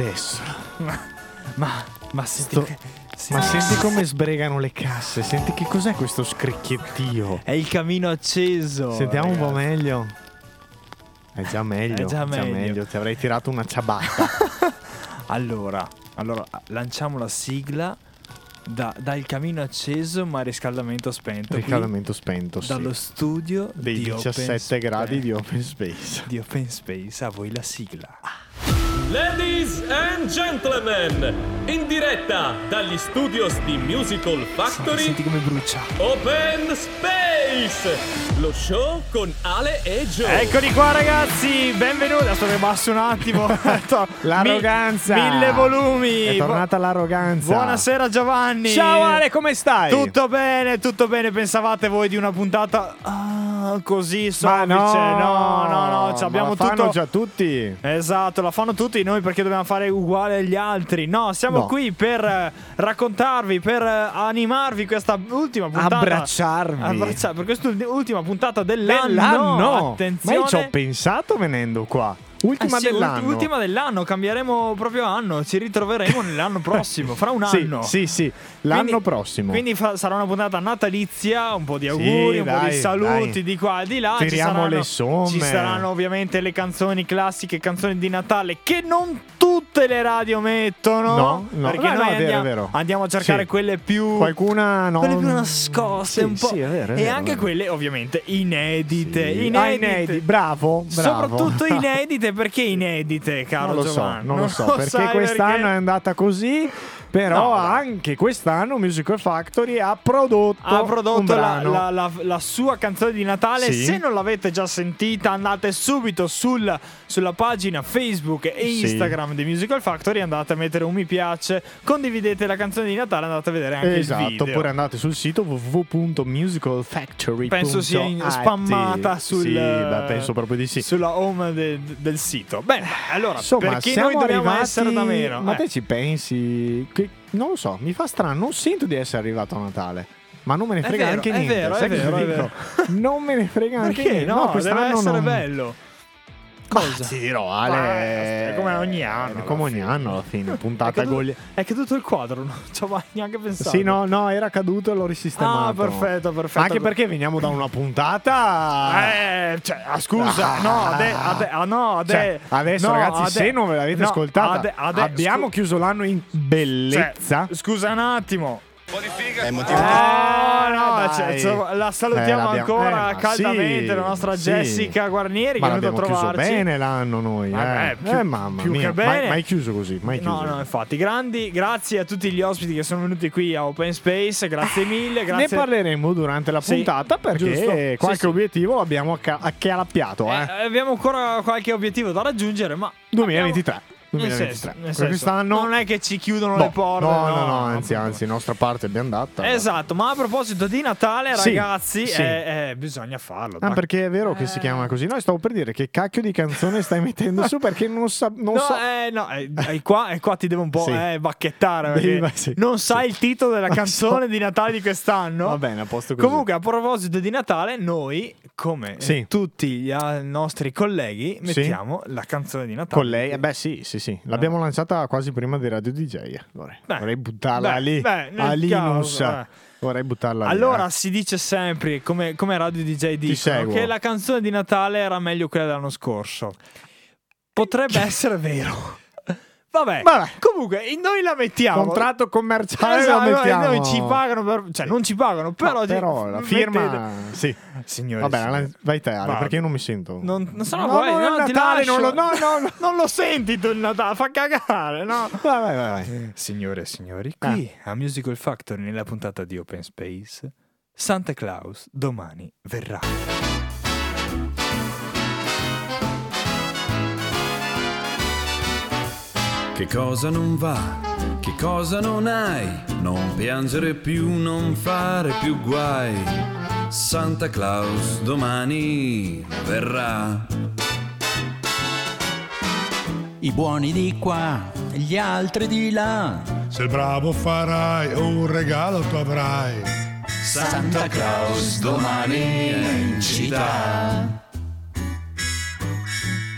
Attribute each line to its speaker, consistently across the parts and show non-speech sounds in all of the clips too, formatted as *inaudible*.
Speaker 1: adesso.
Speaker 2: Ma, ma, ma senti,
Speaker 1: Sto-
Speaker 2: che-
Speaker 1: Ma senti come sbregano le casse. Senti che cos'è questo scricchiettio.
Speaker 2: è il camino acceso.
Speaker 1: Sentiamo un po'
Speaker 2: ragazzi.
Speaker 1: meglio. È già meglio.
Speaker 2: È già meglio.
Speaker 1: Ti avrei tirato una ciabatta. *laughs*
Speaker 2: Allora, allora, lanciamo la sigla da, dal camino acceso ma riscaldamento spento. qui,
Speaker 1: Riscaldamento spento, sì.
Speaker 2: Dallo studio
Speaker 1: Dei
Speaker 2: di Open
Speaker 1: 17 gradi di open space.
Speaker 2: di Open Space. A voi la sigla.
Speaker 3: Ladies and gentlemen, in diretta dagli studios di Musical Factory,
Speaker 2: Senti come brucia.
Speaker 3: Open Space, lo show con Ale e Joe.
Speaker 2: Eccoli qua ragazzi, benvenuti. Aspetta che basso un attimo. *laughs*
Speaker 1: L'arroganza.
Speaker 2: Mi- mille volumi.
Speaker 1: È tornata l'arroganza.
Speaker 2: Buonasera Giovanni.
Speaker 1: Ciao Ale, come stai?
Speaker 2: Tutto bene, tutto bene. Pensavate voi di una puntata ah, così soffice?
Speaker 1: no,
Speaker 2: no, no, no. abbiamo
Speaker 1: la fanno
Speaker 2: tutto.
Speaker 1: già tutti.
Speaker 2: Esatto, la fanno tutti noi perché dobbiamo fare uguale agli altri. No, siamo
Speaker 1: No.
Speaker 2: qui per eh, raccontarvi, per eh, animarvi questa ultima puntata.
Speaker 1: Abbracciarvi.
Speaker 2: Abbracciarvi per quest'ultima puntata dell'anno.
Speaker 1: Dell'anno.
Speaker 2: Attenzione.
Speaker 1: Ma io ci ho pensato venendo qua. Ultima
Speaker 2: Eh sì,
Speaker 1: dell'anno.
Speaker 2: Ultima dell'anno, cambieremo proprio anno, ci ritroveremo nell'anno *laughs* prossimo, fra un
Speaker 1: Sì,
Speaker 2: anno.
Speaker 1: Sì, sì, l'anno
Speaker 2: Quindi-
Speaker 1: prossimo.
Speaker 2: Quindi fa- sarà una puntata natalizia, un po' di auguri, un po'
Speaker 1: dai,
Speaker 2: di saluti
Speaker 1: dai.
Speaker 2: di qua e di là.
Speaker 1: Tiriamo
Speaker 2: saranno,
Speaker 1: le somme.
Speaker 2: Ci saranno ovviamente le canzoni classiche, canzoni di Natale che non tutte le radio mettono.
Speaker 1: No, no.
Speaker 2: Perché
Speaker 1: No, no,
Speaker 2: noi
Speaker 1: vero,
Speaker 2: andiamo,
Speaker 1: vero.
Speaker 2: andiamo a cercare
Speaker 1: Sì.
Speaker 2: quelle più.
Speaker 1: Qualcuna no.
Speaker 2: Quelle più nascoste,
Speaker 1: Sì,
Speaker 2: un po'.
Speaker 1: sì, è vero, è
Speaker 2: e
Speaker 1: vero,
Speaker 2: anche
Speaker 1: è vero.
Speaker 2: quelle, ovviamente, inedite.
Speaker 1: Sì.
Speaker 2: Inedite.
Speaker 1: Ah, inediti. Bravo, bravo.
Speaker 2: Soprattutto *laughs* inedite, perché inedite, caro
Speaker 1: non lo so,
Speaker 2: Giovanni?
Speaker 1: non lo so, perché quest'anno
Speaker 2: perché?
Speaker 1: è andata così Però
Speaker 2: No,
Speaker 1: anche quest'anno Musical Factory ha prodotto,
Speaker 2: ha prodotto la, la- la- la sua canzone di Natale.
Speaker 1: Sì.
Speaker 2: Se non l'avete già sentita, andate subito sul- sulla pagina Facebook e
Speaker 1: Sì.
Speaker 2: Instagram di Musical Factory. Andate a mettere un mi piace, condividete la canzone di Natale, andate a vedere anche il
Speaker 1: Esatto,
Speaker 2: video.
Speaker 1: oppure andate sul sito www.musicalfactory.it
Speaker 2: Penso sia in- spammata sul,
Speaker 1: Sì, beh, penso proprio di sì.
Speaker 2: sulla home de- del sito. Bene, allora
Speaker 1: Insomma,
Speaker 2: perché noi dobbiamo
Speaker 1: arrivati...
Speaker 2: essere da meno?
Speaker 1: Ma
Speaker 2: Eh.
Speaker 1: te ci pensi? Che- non lo so, mi fa strano, non sento di essere arrivato a Natale. Ma non me ne frega
Speaker 2: vero,
Speaker 1: anche
Speaker 2: è
Speaker 1: niente.
Speaker 2: vero, è
Speaker 1: sai
Speaker 2: vero, è
Speaker 1: dico? Non me ne frega anche
Speaker 2: Perché
Speaker 1: niente.
Speaker 2: no? deve
Speaker 1: quest'anno
Speaker 2: essere bello. Cosa?
Speaker 1: ti dirò, Ale.
Speaker 2: È come ogni anno,
Speaker 1: È come ogni anno alla fine. *laughs*
Speaker 2: È
Speaker 1: Puntata
Speaker 2: caduto,
Speaker 1: goglia.
Speaker 2: è caduto il quadro, non ci avevo neanche pensato.
Speaker 1: Sì, no, no, era caduto e l'ho risistemato.
Speaker 2: Ah, perfetto, perfetto.
Speaker 1: Anche perché veniamo da una puntata.
Speaker 2: Eh, cioè, ah, scusa,
Speaker 1: Ah.
Speaker 2: no, ade- ade- ah, no, ade-
Speaker 1: Cioè, adesso,
Speaker 2: no,
Speaker 1: ragazzi,
Speaker 2: ade-
Speaker 1: se non ve l'avete
Speaker 2: no,
Speaker 1: ascoltata,
Speaker 2: ade-
Speaker 1: abbiamo
Speaker 2: scu-
Speaker 1: chiuso l'anno in
Speaker 2: cioè,
Speaker 1: bellezza.
Speaker 2: scusa un attimo.
Speaker 4: È motivo
Speaker 2: Ah,
Speaker 1: Eh,
Speaker 2: no, cioè, cioè, la
Speaker 1: Eh,
Speaker 2: salutiamo
Speaker 1: l'abbiamo-
Speaker 2: ancora
Speaker 1: eh,
Speaker 2: caldamente,
Speaker 1: sì,
Speaker 2: la nostra
Speaker 1: sì.
Speaker 2: Jessica Guarnieri
Speaker 1: Ma
Speaker 2: che è venuta a
Speaker 1: l'abbiamo chiuso
Speaker 2: trovarci.
Speaker 1: bene l'anno noi.
Speaker 2: Vabbè,
Speaker 1: eh.
Speaker 2: più-
Speaker 1: Eh, mamma
Speaker 2: più che
Speaker 1: mia,
Speaker 2: bene.
Speaker 1: Mai, mai chiuso così, mai chiuso.
Speaker 2: No, no, infatti, grandi, grazie a tutti gli ospiti che sono venuti qui a Open Space, grazie mille, grazie.
Speaker 1: Ne parleremo durante la
Speaker 2: Sì,
Speaker 1: puntata perché
Speaker 2: giusto. Sì,
Speaker 1: qualche
Speaker 2: sì.
Speaker 1: obiettivo l'abbiamo acca- accalappiato. Eh.
Speaker 2: Eh, abbiamo ancora qualche obiettivo da raggiungere, ma
Speaker 1: 2023.
Speaker 2: abbiamo- Nel
Speaker 1: 2023.
Speaker 2: senso, nel senso, non è che ci chiudono
Speaker 1: No,
Speaker 2: le porte.
Speaker 1: No, no, no, anzi,
Speaker 2: appunto.
Speaker 1: anzi, nostra parte abbiamo data.
Speaker 2: Esatto, ma a proposito di Natale,
Speaker 1: Sì,
Speaker 2: ragazzi,
Speaker 1: sì.
Speaker 2: eh, eh, bisogna farlo.
Speaker 1: Ah, perché è vero che si chiama così. No, stavo per dire che cacchio di canzone *laughs* stai mettendo su perché non, sa- non
Speaker 2: No,
Speaker 1: so.
Speaker 2: eh, no, eh, eh, qua, eh, qua ti devo un po'
Speaker 1: Sì.
Speaker 2: eh, bacchettare perché
Speaker 1: sì,
Speaker 2: non sai il titolo della canzone
Speaker 1: so.
Speaker 2: di Natale di quest'anno.
Speaker 1: Va bene, a posto così.
Speaker 2: Comunque, a proposito di Natale, noi, come eh,
Speaker 1: Sì.
Speaker 2: tutti gli ah, nostri colleghi,
Speaker 1: Sì.
Speaker 2: mettiamo la canzone di Natale.
Speaker 1: Con lei, eh, beh, sì, sì, sì. L'abbiamo lanciata quasi prima dei Radio DJ. eh. Vorrei,
Speaker 2: Beh,
Speaker 1: vorrei buttarla
Speaker 2: beh,
Speaker 1: lì.
Speaker 2: beh,
Speaker 1: a Linus.
Speaker 2: caso, eh.
Speaker 1: Vorrei buttarla lì.
Speaker 2: Allora
Speaker 1: eh.
Speaker 2: si dice sempre, come, come Radio DJ
Speaker 1: seguo.
Speaker 2: che la canzone di Natale era meglio quella dell'anno scorso. Potrebbe essere vero. Vabbè,
Speaker 1: Vabbè.
Speaker 2: comunque noi la mettiamo.
Speaker 1: Contratto commerciale
Speaker 2: Esatto,
Speaker 1: lo mettiamo.
Speaker 2: noi ci pagano per, cioè non ci pagano, però,
Speaker 1: No,
Speaker 2: ci-
Speaker 1: però la firma.
Speaker 2: mettete-
Speaker 1: Sì.
Speaker 2: Signori,
Speaker 1: Vabbè,
Speaker 2: signori.
Speaker 1: la- vai te, Ale, perché io non mi sento.
Speaker 2: Non, non sono
Speaker 1: No,
Speaker 2: voi,
Speaker 1: no,
Speaker 2: no,
Speaker 1: Natale, non lo- no, no, *laughs* no.
Speaker 2: non lo senti tu il Natale, fa cagare, no?
Speaker 1: Vai, vai, vai, vai.
Speaker 2: Signore e signori,
Speaker 1: Ah.
Speaker 2: qui a Musical Factory nella puntata di Open Space, Santa Claus domani verrà.
Speaker 5: Che cosa non va? Che cosa non hai? Non piangere più, non fare più guai. Santa Claus domani verrà.
Speaker 6: I buoni di qua, gli altri di là.
Speaker 7: Se bravo farai, un regalo tu avrai.
Speaker 5: Santa Claus domani è in città.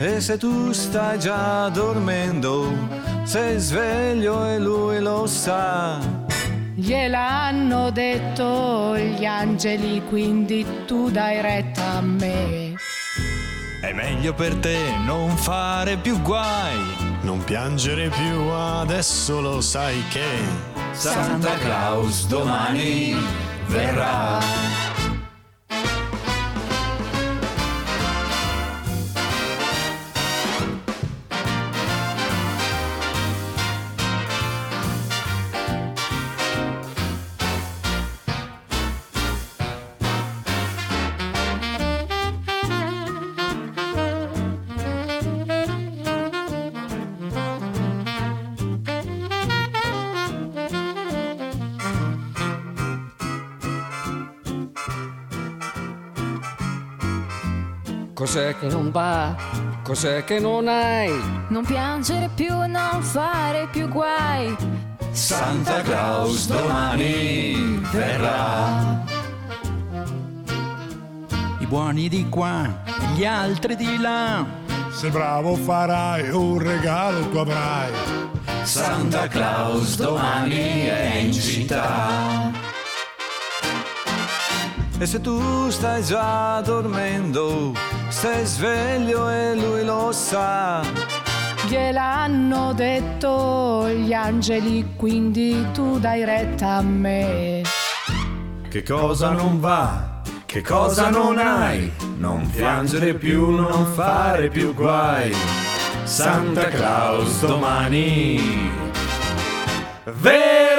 Speaker 5: E se tu stai già dormendo, sei sveglio e lui lo sa.
Speaker 8: Gliel'hanno detto gli angeli, quindi tu dai retta a me.
Speaker 2: È meglio per te non fare più guai.
Speaker 7: Non piangere più, adesso lo sai che.
Speaker 5: Santa Claus domani verrà.
Speaker 9: Cos'è che non va? Cos'è che non hai?
Speaker 10: Non piangere più, non fare più guai.
Speaker 5: Santa Claus domani verrà.
Speaker 6: I buoni di qua, gli altri di là.
Speaker 7: Se bravo farai, un regalo tu avrai.
Speaker 5: Santa Claus domani è in città. E se tu stai già dormendo, sei sveglio e lui lo sa.
Speaker 8: Gliel'hanno detto gli angeli, quindi tu dai retta a me.
Speaker 5: Che cosa non va? Che cosa non hai? Non piangere più, non fare più guai. Santa Claus domani
Speaker 2: verrà.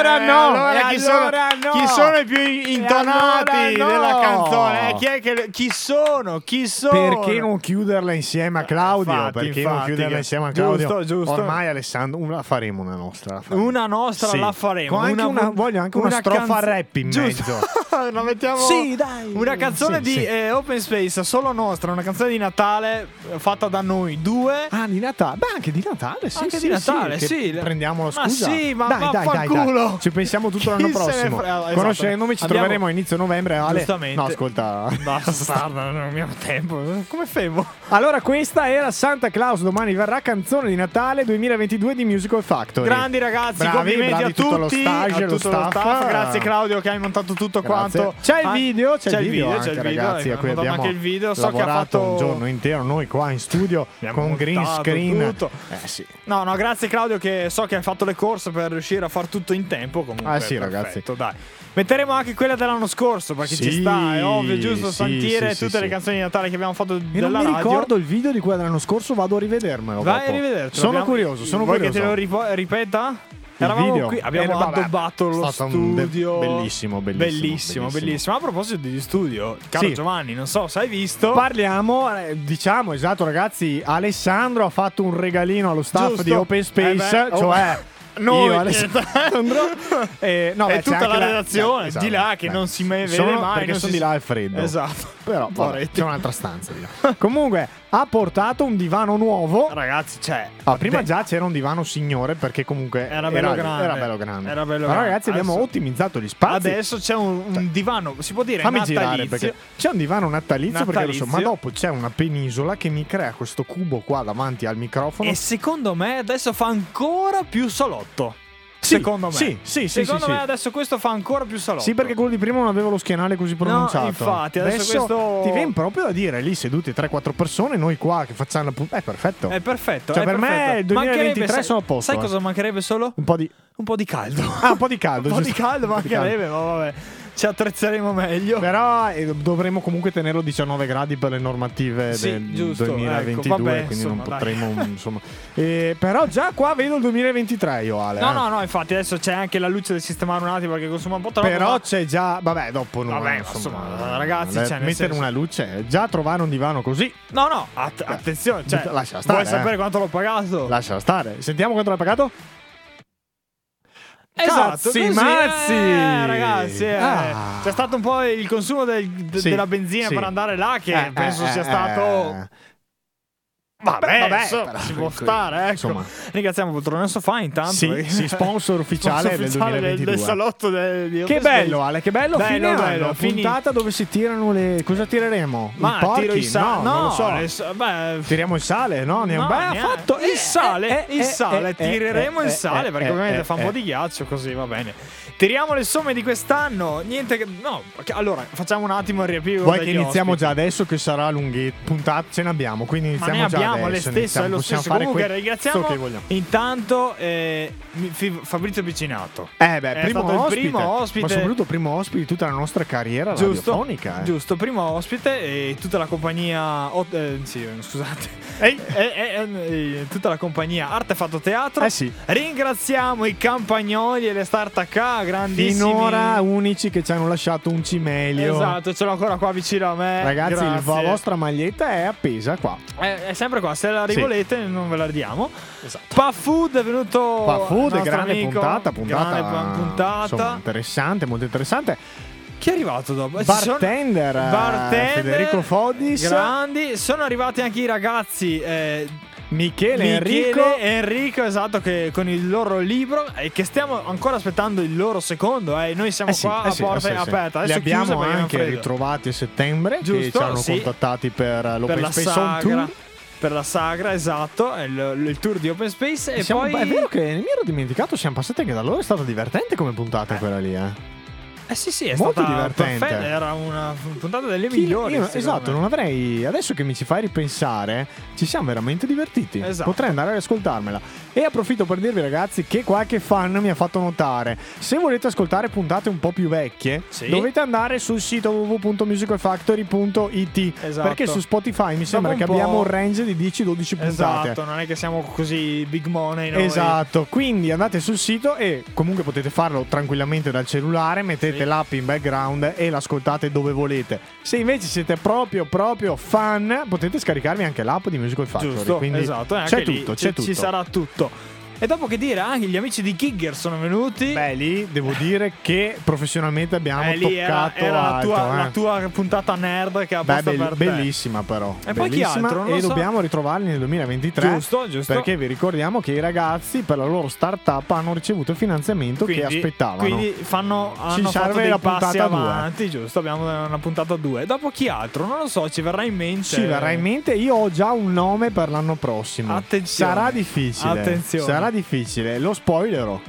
Speaker 1: Allora no! Allora, E
Speaker 2: chi,
Speaker 1: allora
Speaker 2: sono,
Speaker 1: no!
Speaker 2: chi sono i più intonati
Speaker 1: allora no!
Speaker 2: della canzone? Eh, chi, è che, chi sono? Chi sono?
Speaker 1: Perché non chiuderla insieme a Claudio?
Speaker 2: Infatti,
Speaker 1: Perché non
Speaker 2: infatti,
Speaker 1: chiuderla
Speaker 2: che-
Speaker 1: insieme a Claudio?
Speaker 2: giusto, giusto.
Speaker 1: Ormai Alessandro, una, la faremo una nostra. faremo.
Speaker 2: Una nostra
Speaker 1: Sì.
Speaker 2: la faremo.
Speaker 1: Con anche una- voglio anche una strofa
Speaker 2: canz-
Speaker 1: rap in
Speaker 2: Giusto.
Speaker 1: mezzo. *laughs*
Speaker 2: la mettiamo.
Speaker 1: Sì, dai.
Speaker 2: Una canzone
Speaker 1: Sì,
Speaker 2: di
Speaker 1: sì.
Speaker 2: eh, Open Space, solo nostra, una canzone di Natale eh, fatta da noi due.
Speaker 1: Ah, di Natale? Beh, anche di Natale, sì.
Speaker 2: Anche
Speaker 1: sì,
Speaker 2: di Natale, sì.
Speaker 1: Prendiamo
Speaker 2: Ma
Speaker 1: scusa.
Speaker 2: sì, ma
Speaker 1: dai, dai, dai,
Speaker 2: vaffanculo.
Speaker 1: Ci pensiamo tutto l'anno prossimo.
Speaker 2: frega? Esatto.
Speaker 1: Conoscendomi, ci
Speaker 2: Andiamo-
Speaker 1: troveremo a inizio novembre. Ale.
Speaker 2: Giustamente.
Speaker 1: No, ascolta.
Speaker 2: Bastardo, non abbiamo tempo. Come fermo?
Speaker 1: Allora, questa era Santa Claus. Domani verrà canzone di Natale 2022 di Musical Factory.
Speaker 2: Grandi ragazzi,
Speaker 1: Bravi,
Speaker 2: complimenti
Speaker 1: bravi
Speaker 2: a tutti,
Speaker 1: lo stage,
Speaker 2: a
Speaker 1: lo
Speaker 2: tutto lo
Speaker 1: staff.
Speaker 2: Grazie Claudio che hai montato tutto
Speaker 1: Grazie.
Speaker 2: quanto.
Speaker 1: C'è il video, c'è, il video,
Speaker 2: c'è
Speaker 1: anche,
Speaker 2: il video,
Speaker 1: ragazzi. cui
Speaker 2: abbiamo
Speaker 1: abbiamo
Speaker 2: anche il video. So che ha fatto
Speaker 1: un giorno intero noi qua in studio
Speaker 2: Abbiamo
Speaker 1: con green screen.
Speaker 2: tutto.
Speaker 1: Eh sì.
Speaker 2: No, no, grazie Claudio che so che hai fatto le corse per riuscire a far tutto in tempo. Comunque,
Speaker 1: Ah, sì,
Speaker 2: perfetto, dai. Metteremo anche quella dell'anno scorso perché ci
Speaker 1: Sì,
Speaker 2: sta, è ovvio, giusto?
Speaker 1: sì,
Speaker 2: Sentire
Speaker 1: sì,
Speaker 2: tutte le canzoni di Natale che abbiamo fatto
Speaker 1: Io non mi
Speaker 2: radio.
Speaker 1: ricordo il video di quello dell'anno scorso, vado a rivedermelo.
Speaker 2: Vai
Speaker 1: dopo.
Speaker 2: a rivedertelo.
Speaker 1: Sono
Speaker 2: abbiamo-
Speaker 1: curioso, sono
Speaker 2: Vuoi
Speaker 1: curioso.
Speaker 2: che te lo ripeta?
Speaker 1: Il
Speaker 2: Eravamo
Speaker 1: video?
Speaker 2: qui, abbiamo
Speaker 1: Eh,
Speaker 2: addobbato lo
Speaker 1: un de-
Speaker 2: studio.
Speaker 1: bellissimo, bellissimo,
Speaker 2: bellissimo,
Speaker 1: bellissimo.
Speaker 2: A proposito di studio, caro
Speaker 1: Sì.
Speaker 2: Giovanni, non so se hai visto.
Speaker 1: Parliamo, eh, diciamo esatto ragazzi, Alessandro ha fatto un regalino allo staff
Speaker 2: Giusto.
Speaker 1: di Open Space,
Speaker 2: Eh beh, oh. *laughs*
Speaker 1: cioè
Speaker 2: Noi,
Speaker 1: io Alessandro *laughs* e no,
Speaker 2: e
Speaker 1: beh,
Speaker 2: tutta
Speaker 1: anche
Speaker 2: la redazione
Speaker 1: esatto,
Speaker 2: di là che
Speaker 1: beh.
Speaker 2: non si me- vede
Speaker 1: Sono-
Speaker 2: mai.
Speaker 1: perché sono
Speaker 2: si-
Speaker 1: di là al freddo.
Speaker 2: Esatto.
Speaker 1: Però vabbè, c'è un'altra stanza di là. *laughs* Comunque ha portato un divano nuovo.
Speaker 2: Ragazzi, cioè.
Speaker 1: Ah, prima
Speaker 2: beh,
Speaker 1: già c'era un divano signore perché comunque
Speaker 2: Era bello grande.
Speaker 1: Era bello grande.
Speaker 2: Era bello
Speaker 1: Però
Speaker 2: grande.
Speaker 1: ragazzi abbiamo
Speaker 2: Adesso-
Speaker 1: ottimizzato gli spazi.
Speaker 2: Adesso c'è un, un divano, si può dire
Speaker 1: Fammi
Speaker 2: natalizio.
Speaker 1: girare perché c'è un divano natalizio, perché lo so, ma
Speaker 2: Natalizio.
Speaker 1: dopo c'è una penisola che mi crea questo cubo qua davanti al microfono.
Speaker 2: E secondo me adesso fa ancora più salotto.
Speaker 1: Sì,
Speaker 2: secondo me.
Speaker 1: sì, sì,
Speaker 2: Secondo me adesso questo fa ancora più salotto.
Speaker 1: Sì, perché quello di prima non aveva lo schienale così pronunciato.
Speaker 2: infatti, adesso questo-
Speaker 1: ti viene proprio da dire lì seduti 3-4 persone, noi qua che facciamo la. È perfetto.
Speaker 2: È perfetto.
Speaker 1: Cioè,
Speaker 2: è
Speaker 1: per me
Speaker 2: perfetto.
Speaker 1: il 2023
Speaker 2: Mancherebbe, sai-
Speaker 1: sono a posto,
Speaker 2: Sai
Speaker 1: eh.
Speaker 2: cosa mancherebbe solo?
Speaker 1: Un po' di.
Speaker 2: Un po' di caldo.
Speaker 1: Ah, un po' di caldo *laughs*
Speaker 2: Un po' di caldo. mancherebbe, ma vabbè. Ci attrezzeremo meglio.
Speaker 1: Però eh, dovremo comunque tenerlo 19 gradi per le normative
Speaker 2: Sì,
Speaker 1: del
Speaker 2: giusto,
Speaker 1: 2022,
Speaker 2: ecco, vabbè,
Speaker 1: quindi non
Speaker 2: insomma,
Speaker 1: potremo. insomma. Eh, però già qua vedo il 2023 io, Ale.
Speaker 2: No,
Speaker 1: eh.
Speaker 2: no, no, infatti adesso c'è anche la luce da sistemare un attimo perché consuma un po' troppo.
Speaker 1: Però
Speaker 2: ma-
Speaker 1: c'è già. Vabbè, dopo non
Speaker 2: Vabbè,
Speaker 1: insomma,
Speaker 2: insomma, ragazzi,
Speaker 1: le-
Speaker 2: cioè,
Speaker 1: mettere
Speaker 2: senso-
Speaker 1: una luce, già trovare un divano così,
Speaker 2: No, no, att- attenzione, cioè,
Speaker 1: lascia stare,
Speaker 2: vuoi sapere
Speaker 1: eh.
Speaker 2: quanto l'ho pagato?
Speaker 1: lasciala stare. Sentiamo quanto l'hai pagato?
Speaker 2: Esatto,
Speaker 1: Cazzi, mazzi!
Speaker 2: eh, ragazzi, eh.
Speaker 1: Ah.
Speaker 2: c'è stato un po' il consumo del- de-
Speaker 1: Sì,
Speaker 2: della benzina
Speaker 1: sì.
Speaker 2: per andare là che
Speaker 1: Eh,
Speaker 2: penso
Speaker 1: eh,
Speaker 2: sia
Speaker 1: eh,
Speaker 2: stato
Speaker 1: eh.
Speaker 2: Vabbè,
Speaker 1: vabbè,
Speaker 2: insomma,
Speaker 1: però,
Speaker 2: si può stare, ecco.
Speaker 1: insomma.
Speaker 2: Ringraziamo Poltrone Sofà intanto.
Speaker 1: Sì,
Speaker 2: perché-
Speaker 1: sì, sponsor *laughs* ufficiale del
Speaker 2: sponsor ufficiale
Speaker 1: 2022.
Speaker 2: del salotto del, di
Speaker 1: Che bello,
Speaker 2: Space.
Speaker 1: Ale, che bello.
Speaker 2: Bello,
Speaker 1: fine
Speaker 2: bello,
Speaker 1: anno,
Speaker 2: fini-
Speaker 1: puntata dove si tirano le. Cosa tireremo?
Speaker 2: Ma
Speaker 1: I porchi?
Speaker 2: tiro il sale.
Speaker 1: No, non lo so.
Speaker 2: le sa- beh,
Speaker 1: Tiriamo il sale, no? Ne
Speaker 2: no,
Speaker 1: beh,
Speaker 2: neanche.
Speaker 1: fatto
Speaker 2: il sale,
Speaker 1: eh,
Speaker 2: il
Speaker 1: eh,
Speaker 2: sale,
Speaker 1: eh, eh,
Speaker 2: tireremo
Speaker 1: eh,
Speaker 2: il sale
Speaker 1: eh,
Speaker 2: perché
Speaker 1: eh,
Speaker 2: ovviamente
Speaker 1: eh,
Speaker 2: fa un
Speaker 1: eh.
Speaker 2: po' di ghiaccio così va bene. Tiriamo le somme di quest'anno, niente che no, allora facciamo un attimo il riepiego
Speaker 1: Vuoi che iniziamo
Speaker 2: ospiti.
Speaker 1: già adesso che sarà lunghetto? Puntata ce ne abbiamo, quindi iniziamo già
Speaker 2: abbiamo le stesse, lo stesso.
Speaker 1: fare
Speaker 2: Comunque
Speaker 1: que-
Speaker 2: ringraziamo intanto eh, Fabrizio Vicinato.
Speaker 1: Eh beh,
Speaker 2: È
Speaker 1: primo ospite,
Speaker 2: primo ospite.
Speaker 1: ma soprattutto primo ospite di tutta la nostra carriera
Speaker 2: Giusto,
Speaker 1: radiofonica. eh.
Speaker 2: giusto, primo ospite e tutta la compagnia. oh, eh, sì, scusate.
Speaker 1: Ehi.
Speaker 2: E- e- e- tutta la compagnia Artefatto Teatro.
Speaker 1: Eh sì.
Speaker 2: Ringraziamo i campagnoli e le start-up, grandissimi.
Speaker 1: Finora unici che ci hanno lasciato un cimelio.
Speaker 2: Esatto, ce l'ho ancora qua vicino a me.
Speaker 1: Ragazzi,
Speaker 2: Grazie.
Speaker 1: la vostra maglietta è appesa qua.
Speaker 2: È, è sempre qua, se la
Speaker 1: Sì.
Speaker 2: rivolete non ve la ridiamo.
Speaker 1: Esatto.
Speaker 2: Pa Food è venuto.
Speaker 1: Qua food,
Speaker 2: nostro
Speaker 1: grande
Speaker 2: amico,
Speaker 1: puntata, puntata,
Speaker 2: grande pu- puntata.
Speaker 1: insomma, interessante, molto interessante.
Speaker 2: Chi è arrivato dopo? Sono-
Speaker 1: Bartender, eh,
Speaker 2: Bartender,
Speaker 1: Federico Fodis,
Speaker 2: Grandi, sono arrivati anche i ragazzi. eh,
Speaker 1: Michele,
Speaker 2: Michele
Speaker 1: Enrico.
Speaker 2: e Enrico, esatto, che con il loro libro e che stiamo ancora aspettando il loro secondo. Eh. Noi siamo
Speaker 1: Eh sì,
Speaker 2: qua
Speaker 1: eh
Speaker 2: a
Speaker 1: sì,
Speaker 2: porta
Speaker 1: eh sì, sì.
Speaker 2: aperta.
Speaker 1: Li abbiamo anche ritrovati a settembre che
Speaker 2: Giusto,
Speaker 1: ci hanno
Speaker 2: sì.
Speaker 1: contattati per
Speaker 2: per
Speaker 1: l'Open
Speaker 2: la
Speaker 1: Space on
Speaker 2: sagra.
Speaker 1: Tour.
Speaker 2: Per la sagra, esatto, il, il tour di Open Space. E
Speaker 1: Siamo-
Speaker 2: poi
Speaker 1: È vero che mi ero dimenticato, siamo passati anche da loro, è stata divertente come puntata quella lì, eh.
Speaker 2: Eh sì, sì, è
Speaker 1: Molto divertente.
Speaker 2: perfetta, era una puntata delle
Speaker 1: Chi-
Speaker 2: migliori.
Speaker 1: io- esatto,
Speaker 2: me.
Speaker 1: non avrei. Adesso che mi ci fai ripensare, ci siamo veramente divertiti.
Speaker 2: Esatto.
Speaker 1: Potrei andare ad ascoltarmela. E approfitto per dirvi, ragazzi, che qualche fan mi ha fatto notare. Se volete ascoltare puntate un po' più vecchie,
Speaker 2: Sì.
Speaker 1: dovete andare sul sito www.musicalfactory.it.
Speaker 2: Esatto.
Speaker 1: Perché su Spotify mi sembra che abbiamo un range di 10-12 puntate.
Speaker 2: Esatto, non è che siamo così big money noi.
Speaker 1: Esatto, quindi andate sul sito e comunque potete farlo tranquillamente dal cellulare, mettete
Speaker 2: Sì.
Speaker 1: l'app in background e l'ascoltate dove volete. Se invece siete proprio proprio fan, potete scaricarvi anche l'app di Musical Factory.
Speaker 2: Giusto,
Speaker 1: quindi
Speaker 2: esatto, e
Speaker 1: c'è
Speaker 2: lì
Speaker 1: tutto,
Speaker 2: ci-
Speaker 1: c'è tutto.
Speaker 2: Ci sarà tutto. E dopo che dire, anche gli amici di Kigger sono venuti.
Speaker 1: Beh, lì devo dire che professionalmente abbiamo
Speaker 2: Eh, lì era,
Speaker 1: toccato
Speaker 2: era la,
Speaker 1: alto,
Speaker 2: tua,
Speaker 1: eh.
Speaker 2: la tua puntata nerd che ha
Speaker 1: Beh, bell-
Speaker 2: per te.
Speaker 1: bellissima però.
Speaker 2: E poi chi
Speaker 1: Bellissima,
Speaker 2: altro?
Speaker 1: E
Speaker 2: so.
Speaker 1: dobbiamo ritrovarli nel 2023.
Speaker 2: Giusto, giusto.
Speaker 1: Perché vi ricordiamo che i ragazzi per la loro startup hanno ricevuto il finanziamento
Speaker 2: Quindi-
Speaker 1: che aspettavano.
Speaker 2: Quindi fanno, hanno
Speaker 1: serve la puntata due.
Speaker 2: avanti, giusto? Abbiamo una puntata 2. Dopo chi altro? Non lo so, ci verrà in mente.
Speaker 1: Ci verrà in mente, io ho già un nome per l'anno prossimo.
Speaker 2: Attenzione.
Speaker 1: Sarà difficile.
Speaker 2: Attenzione.
Speaker 1: Sarà difficile. Lo spoilerò.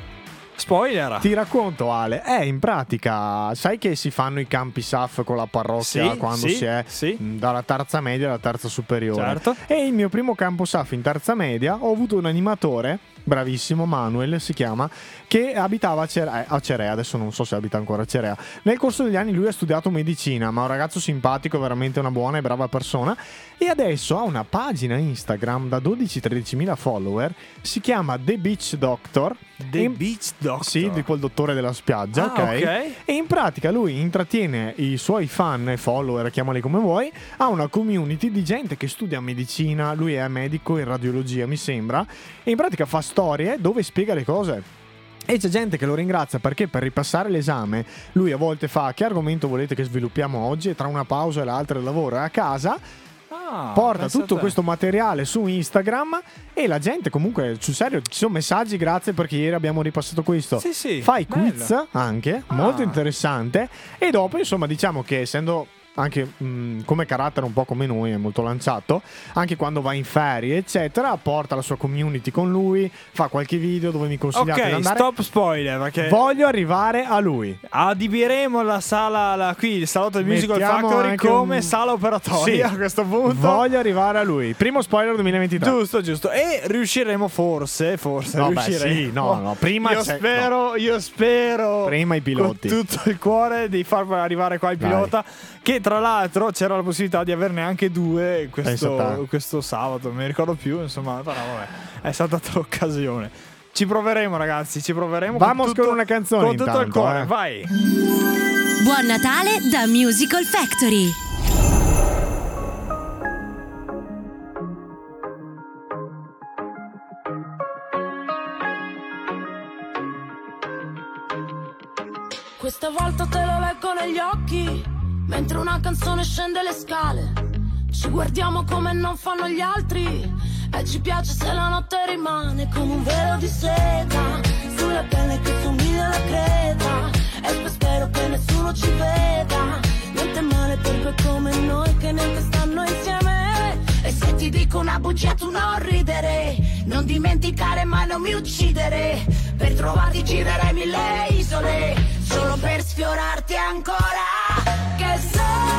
Speaker 2: Spoiler.
Speaker 1: Ti racconto, Ale. Eh, in pratica, sai che si fanno i campi SAF con la parrocchia
Speaker 2: Sì,
Speaker 1: quando
Speaker 2: sì,
Speaker 1: si è
Speaker 2: sì.
Speaker 1: dalla terza media alla terza superiore.
Speaker 2: Certo.
Speaker 1: E il mio primo campo SAF in terza media ho avuto un animatore, bravissimo, Manuel si chiama, che abitava a Cerea, a Cerea, adesso non so se abita ancora a Cerea. Nel corso degli anni lui ha studiato medicina, ma è un ragazzo simpatico, veramente una buona e brava persona. E adesso ha una pagina Instagram da 12-13 mila follower, si chiama The Beach Doctor.
Speaker 2: The
Speaker 1: E-
Speaker 2: Beach Doctor.
Speaker 1: Sì, di quel dottore della spiaggia,
Speaker 2: Ah,
Speaker 1: ok?
Speaker 2: ok.
Speaker 1: E in pratica lui intrattiene i suoi fan e follower, chiamali come vuoi, ha una community di gente che studia medicina, lui è medico in radiologia, mi sembra, e in pratica fa storie dove spiega le cose. E c'è gente che lo ringrazia perché per ripassare l'esame lui a volte fa che argomento volete che sviluppiamo oggi e tra una pausa e l'altra il lavoro è a casa
Speaker 2: Ah,
Speaker 1: porta tutto questo materiale su Instagram e la gente comunque sul serio ci sono messaggi grazie perché ieri abbiamo ripassato questo
Speaker 2: Sì, sì,
Speaker 1: fai
Speaker 2: bello.
Speaker 1: quiz anche
Speaker 2: Ah.
Speaker 1: molto interessante e dopo insomma diciamo che essendo anche mh, come carattere un po' come noi è molto lanciato anche quando va in ferie eccetera porta la sua community con lui fa qualche video dove mi consigliate di
Speaker 2: Ok,
Speaker 1: andare
Speaker 2: stop spoiler perché
Speaker 1: voglio arrivare a lui
Speaker 2: adibiremo la sala la- qui il salotto del Musical
Speaker 1: Mettiamo
Speaker 2: Factory come
Speaker 1: un-
Speaker 2: sala operatoria
Speaker 1: Sì.
Speaker 2: a questo punto.
Speaker 1: voglio arrivare a lui primo spoiler 2023
Speaker 2: Giusto, giusto. E riusciremo forse, forse
Speaker 1: No, beh,
Speaker 2: riusciremo.
Speaker 1: sì, no, no, prima
Speaker 2: io spero, io spero
Speaker 1: Prima i piloti.
Speaker 2: con tutto il cuore di far arrivare qua il
Speaker 1: Dai.
Speaker 2: pilota che tra l'altro c'era la possibilità di averne anche due questo, questo sabato, non mi ricordo più, insomma, però vabbè, è saltata l'occasione. Ci proveremo ragazzi, ci proveremo
Speaker 1: Vamos
Speaker 2: con, tutto,
Speaker 1: con una canzone
Speaker 2: con tutto il
Speaker 1: intanto,
Speaker 2: cuore,
Speaker 1: eh.
Speaker 2: vai.
Speaker 4: Buon Natale da Musical Factory.
Speaker 11: Questa volta te lo leggo negli occhi, mentre una canzone scende le scale. Ci guardiamo come non fanno gli altri, e ci piace se la notte rimane come un velo di seta, sulla pelle che somiglia alla creta. E poi spero che nessuno ci veda, niente male per due come noi che neanche stanno insieme. E se ti dico una bugia tu non ridere, non dimenticare mai non mi uccidere, per trovarti girerei mille isole, solo per sfiorarti ancora. Che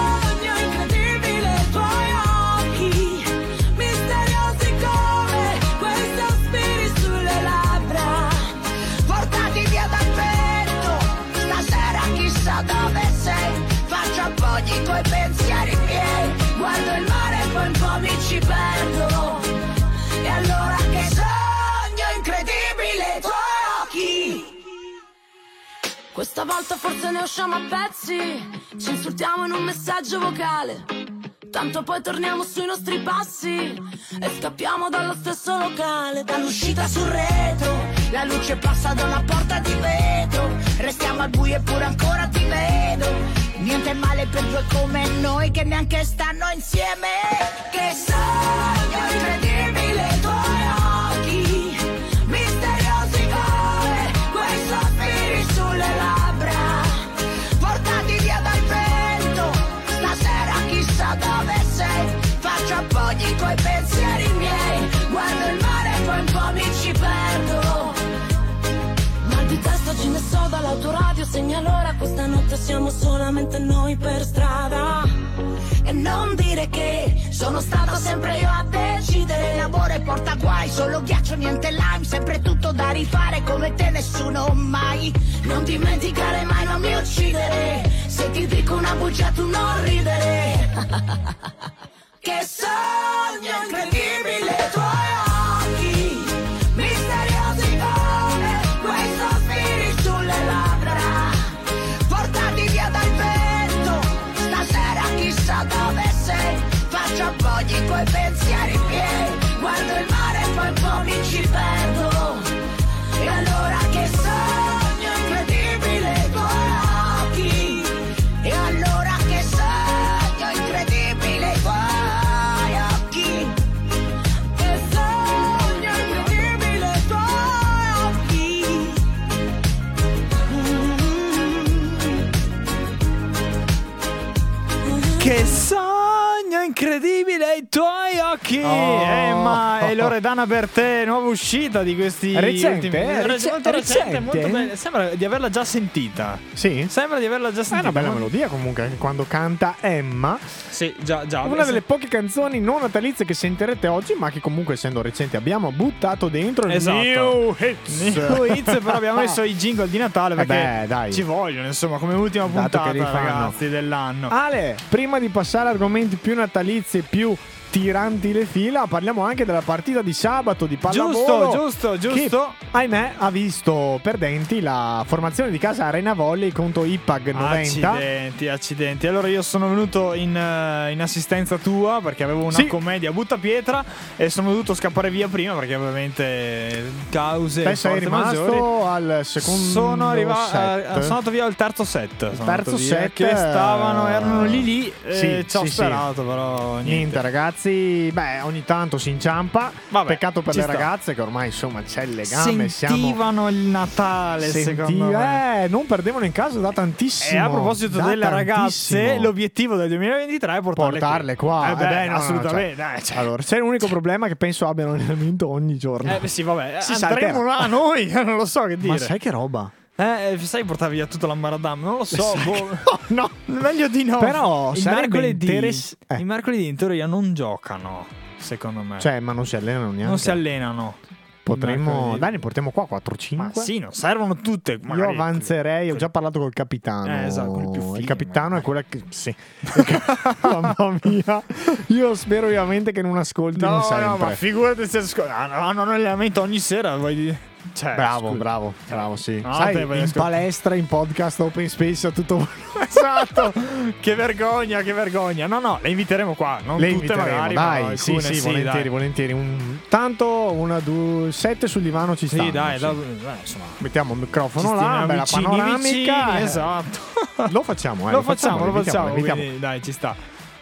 Speaker 11: Questa volta forse ne usciamo a pezzi, ci insultiamo in un messaggio vocale. Tanto poi torniamo sui nostri passi e scappiamo dallo stesso locale. Dall'uscita sul retro, la luce passa da una porta di vetro. Restiamo al buio eppure ancora ti vedo. Niente male per due come noi che neanche stanno insieme. Che sogno incredibile dall'autoradio, segna l'ora, questa stanotte siamo solamente noi per strada. E non dire che sono stato sempre io a decidere. L'amore porta guai, solo ghiaccio, niente lime. Sempre tutto da rifare come te, nessuno mai. Non dimenticare mai, non mi uccidere. Se ti dico una bugia, tu non ridere. *laughs* che sogno occhi!
Speaker 1: Oh.
Speaker 2: Emma e Loredana Bertè, nuova uscita di questi
Speaker 1: Recente,
Speaker 2: ultimi-
Speaker 1: eh?
Speaker 2: Re-
Speaker 1: Rec-
Speaker 2: molto recente,
Speaker 1: recente?
Speaker 2: molto bella. Sembra di averla già sentita.
Speaker 1: Sì?
Speaker 2: Sembra di averla già
Speaker 1: È
Speaker 2: sentita.
Speaker 1: una bella melodia comunque anche quando canta Emma.
Speaker 2: Sì, già, già.
Speaker 1: Una delle poche canzoni non natalizie che sentirete oggi, ma che comunque essendo recenti abbiamo buttato dentro il
Speaker 2: Esatto.
Speaker 1: New Hits.
Speaker 2: New Hits, però abbiamo *laughs* messo i jingle di Natale
Speaker 1: Eh
Speaker 2: perché
Speaker 1: beh, dai.
Speaker 2: ci vogliono, insomma, come ultima puntata, ragazzi, dell'anno.
Speaker 1: Ale, prima di passare a argomenti più natalizi e più tiranti le fila, parliamo anche della partita di sabato di pallavolo.
Speaker 2: Giusto, giusto, giusto.
Speaker 1: Che, ahimè, ha visto perdenti la formazione di casa Arena Volley contro IPAG 90.
Speaker 2: Accidenti, accidenti. Allora io sono venuto in, eh, in assistenza tua perché avevo una
Speaker 1: Sì.
Speaker 2: commedia a buttapietra e sono dovuto scappare via prima perché ovviamente cause
Speaker 1: Te sei
Speaker 2: forze maggiori.
Speaker 1: rimasto al secondo
Speaker 2: Sono arrivato,
Speaker 1: set.
Speaker 2: sono andato via al terzo set. Sono
Speaker 1: terzo set,
Speaker 2: che stavano,
Speaker 1: eh,
Speaker 2: erano lì lì.
Speaker 1: sì,
Speaker 2: e ci ho
Speaker 1: sì.
Speaker 2: sperato, però niente.
Speaker 1: Niente, ragazzi, beh, ogni tanto si inciampa.
Speaker 2: Vabbè,
Speaker 1: Peccato per le
Speaker 2: sta.
Speaker 1: ragazze che ormai insomma c'è il legame. Siamo
Speaker 2: Sentivano il Natale, secondo
Speaker 1: Senti-
Speaker 2: me.
Speaker 1: eh, non perdevano in casa da tantissimo.
Speaker 2: E a proposito
Speaker 1: da
Speaker 2: delle
Speaker 1: tantissimo.
Speaker 2: ragazze, l'obiettivo del 2023 è portarle,
Speaker 1: portarle qua.
Speaker 2: Eh beh,
Speaker 1: Eh beh, no, no,
Speaker 2: assolutamente.
Speaker 1: cioè,
Speaker 2: dai, cioè.
Speaker 1: Allora, c'è l'unico problema che penso abbiano allenamento ogni giorno.
Speaker 2: Eh beh, sì, vabbè,
Speaker 1: Si
Speaker 2: andremo là noi, *laughs* non lo so che dire.
Speaker 1: Ma sai che roba?
Speaker 2: Eh, sai portare via tutto l'ambaradam? Non lo so, boh. *laughs*
Speaker 1: No,
Speaker 2: meglio di no.
Speaker 1: Però
Speaker 2: i mercoledì,
Speaker 1: interess- eh.
Speaker 2: i mercoledì in teoria non giocano, secondo me.
Speaker 1: Cioè, ma non si allenano neanche.
Speaker 2: non si allenano.
Speaker 1: Potremmo. Dai, ne portiamo qua 4-5.
Speaker 2: Ma sì, non servono tutte.
Speaker 1: Io
Speaker 2: magari-
Speaker 1: avanzerei, ho già parlato col capitano.
Speaker 2: Eh, esatto, quello
Speaker 1: il
Speaker 2: fine,
Speaker 1: capitano è quella che. Sì. *laughs* Mamma mia. Io spero ovviamente che non ascoltino
Speaker 2: No,
Speaker 1: sempre.
Speaker 2: no, ma figurati se ascol- ah, no, un allenamento ogni sera, vuoi dire? Cioè,
Speaker 1: Bravo,
Speaker 2: scusa.
Speaker 1: bravo, bravo, sì.
Speaker 2: No,
Speaker 1: Sai, in
Speaker 2: a ascol-
Speaker 1: palestra, in podcast, open space, a tutto. *laughs*
Speaker 2: Esatto, che vergogna, che vergogna. No, no, le inviteremo qua, non
Speaker 1: Le
Speaker 2: tutte
Speaker 1: inviteremo,
Speaker 2: magari,
Speaker 1: dai,
Speaker 2: ma
Speaker 1: sì,
Speaker 2: alcune
Speaker 1: sì, volentieri,
Speaker 2: dai.
Speaker 1: volentieri. Un- tanto una, due, sette sul divano ci stanno.
Speaker 2: Sì, dai,
Speaker 1: sì.
Speaker 2: da- beh, insomma,
Speaker 1: Mettiamo il microfono là,
Speaker 2: vicini,
Speaker 1: panoramica.
Speaker 2: vicini,
Speaker 1: eh.
Speaker 2: esatto.
Speaker 1: Lo facciamo, eh,
Speaker 2: lo facciamo, lo facciamo,
Speaker 1: invitiamo.
Speaker 2: quindi, dai, ci sta.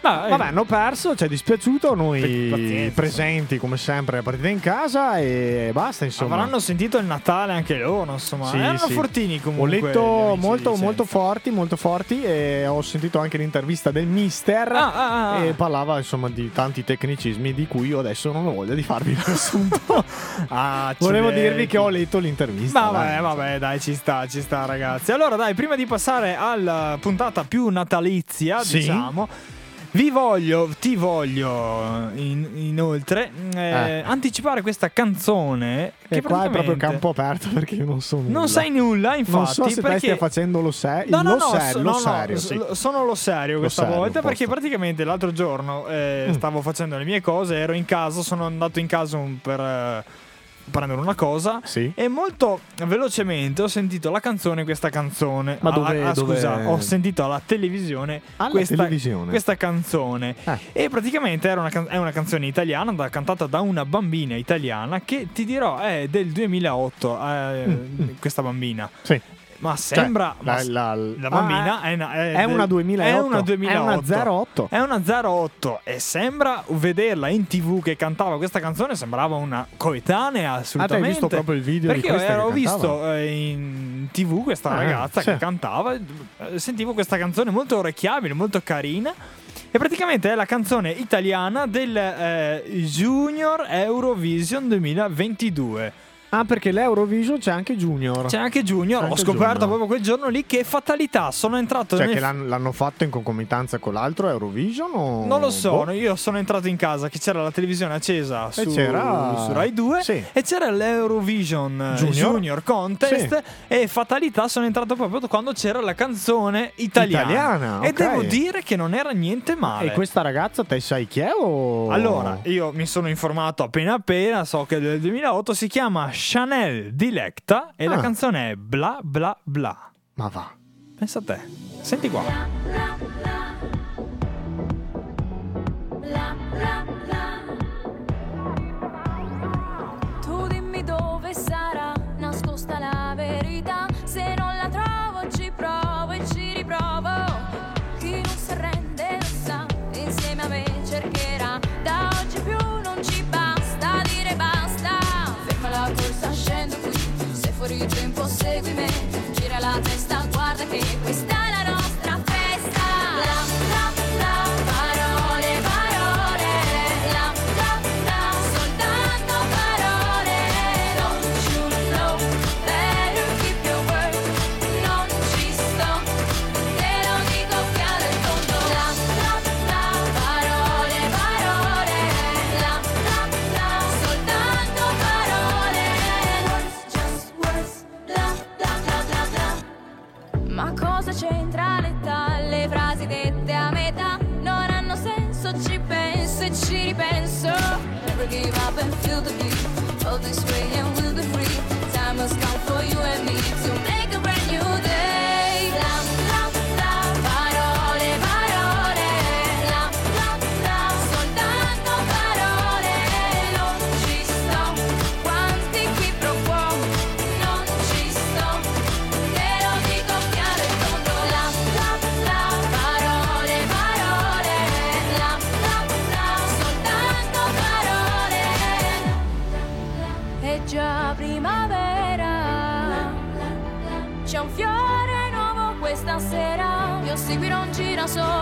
Speaker 2: No, eh,
Speaker 1: Vabbè, hanno perso, ci è dispiaciuto. Noi
Speaker 2: Pazienza,
Speaker 1: presenti come sempre la partita in casa e basta. Insomma,
Speaker 2: avranno sentito il Natale anche loro, insomma.
Speaker 1: Sì,
Speaker 2: Erano
Speaker 1: sì.
Speaker 2: fortini
Speaker 1: Ho
Speaker 2: comunque. gli
Speaker 1: letto molto, molto forti, molto forti e ho sentito anche l'intervista del mister
Speaker 2: Ah, ah, ah.
Speaker 1: e parlava insomma di tanti tecnicismi di cui io adesso non ho voglia di farvi *laughs* il riassunto.
Speaker 2: Ah,
Speaker 1: Volevo dirvi che ho letto l'intervista.
Speaker 2: Vabbè,
Speaker 1: dai.
Speaker 2: vabbè, dai, ci sta, ci sta, ragazzi. Allora, dai, prima di passare alla puntata più natalizia,
Speaker 1: Sì.
Speaker 2: diciamo. Vi voglio, ti voglio in- inoltre eh,
Speaker 1: Eh.
Speaker 2: anticipare questa canzone che
Speaker 1: E qua è proprio campo aperto perché io non so nulla.
Speaker 2: Non sai nulla, infatti.
Speaker 1: Non so se
Speaker 2: perché...
Speaker 1: stia facendo lo, se-
Speaker 2: No, no,
Speaker 1: lo,
Speaker 2: no,
Speaker 1: ser- lo
Speaker 2: no, no,
Speaker 1: serio. sì.
Speaker 2: lo- sono lo serio
Speaker 1: Lo
Speaker 2: questa
Speaker 1: serio,
Speaker 2: volta perché praticamente l'altro giorno eh,
Speaker 1: Mm.
Speaker 2: stavo facendo le mie cose, ero in casa, sono andato in casa per eh, prendere una cosa
Speaker 1: Sì.
Speaker 2: e molto velocemente ho sentito la canzone, questa canzone.
Speaker 1: Ma
Speaker 2: Ah,
Speaker 1: dove-
Speaker 2: ah,
Speaker 1: dove-
Speaker 2: Scusa, ho sentito alla televisione
Speaker 1: Alla
Speaker 2: questa,
Speaker 1: televisione?
Speaker 2: questa canzone.
Speaker 1: Eh.
Speaker 2: E praticamente era una can- è una canzone italiana da- cantata da una bambina italiana che ti dirò è del 2008, eh, questa bambina.
Speaker 1: Sì.
Speaker 2: Ma sembra...
Speaker 1: Cioè, la-
Speaker 2: ma
Speaker 1: la-
Speaker 2: la
Speaker 1: ah,
Speaker 2: bambina
Speaker 1: è-
Speaker 2: è, una, è
Speaker 1: è una
Speaker 2: del-
Speaker 1: 2008.
Speaker 2: È una 2008.
Speaker 1: È una 08.
Speaker 2: È una 08 e sembra vederla in tv che cantava questa canzone sembrava una coetanea assolutamente.
Speaker 1: Ah, hai visto proprio il video di
Speaker 2: Perché io ero visto eh, in tv questa
Speaker 1: Ah,
Speaker 2: ragazza
Speaker 1: sì.
Speaker 2: che cantava, eh, sentivo questa canzone molto orecchiabile, molto carina. E praticamente è la canzone italiana del eh, Junior Eurovision 2022.
Speaker 1: Ah, perché l'Eurovision c'è anche Junior.
Speaker 2: C'è anche Junior.
Speaker 1: Anche
Speaker 2: Ho scoperto
Speaker 1: Junior.
Speaker 2: proprio quel giorno lì che fatalità. Sono entrato
Speaker 1: Cioè,
Speaker 2: nel.
Speaker 1: che l'hanno, l'hanno fatto in concomitanza con l'altro Eurovision? O...
Speaker 2: Non lo so,
Speaker 1: Boh.
Speaker 2: io sono entrato in casa che c'era la televisione accesa su,
Speaker 1: c'era-
Speaker 2: su Rai 2
Speaker 1: Sì.
Speaker 2: e c'era l'Eurovision eh,
Speaker 1: Junior.
Speaker 2: Junior, Contest
Speaker 1: Sì.
Speaker 2: e fatalità sono entrato proprio quando c'era la canzone italiana.
Speaker 1: Italiana,
Speaker 2: E
Speaker 1: ok.
Speaker 2: devo dire che non era niente male.
Speaker 1: E questa ragazza, te sai chi è? O...
Speaker 2: Allora, io mi sono informato appena appena, so che è del 2008, si chiama Chanel Dilecta e la
Speaker 1: Ah.
Speaker 2: canzone è Bla Bla Bla.
Speaker 1: Ma va.
Speaker 2: Pensa a te. Senti qua.
Speaker 10: Tu dimmi dove sarà nascosta la verità. corazón.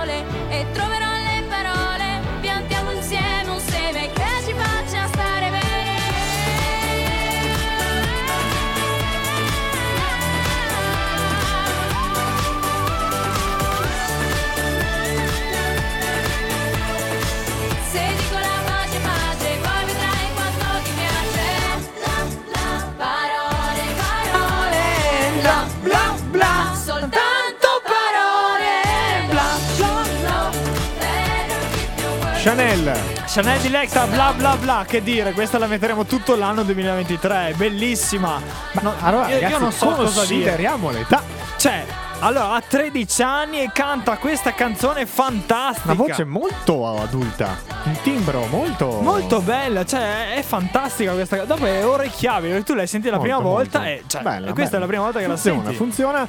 Speaker 1: Chanel.
Speaker 2: Chanel Dilecta, bla bla bla, che dire, questa la metteremo tutto l'anno 2023, è bellissima. No,
Speaker 1: Allora,
Speaker 2: io, io
Speaker 1: ragazzi,
Speaker 2: non so cosa dire.
Speaker 1: consideriamo l'età.
Speaker 2: Cioè, allora, ha 13 anni e canta questa canzone fantastica.
Speaker 1: Una voce molto adulta. Un timbro molto.
Speaker 2: Molto bella, cioè è fantastica questa canzone. Dopo è orecchiabile, tu l'hai sentita la
Speaker 1: Molto,
Speaker 2: prima volta
Speaker 1: molto.
Speaker 2: e, cioè,
Speaker 1: Bella,
Speaker 2: e questa
Speaker 1: bella.
Speaker 2: è la prima volta che
Speaker 1: funziona,
Speaker 2: la senti.
Speaker 1: Funziona,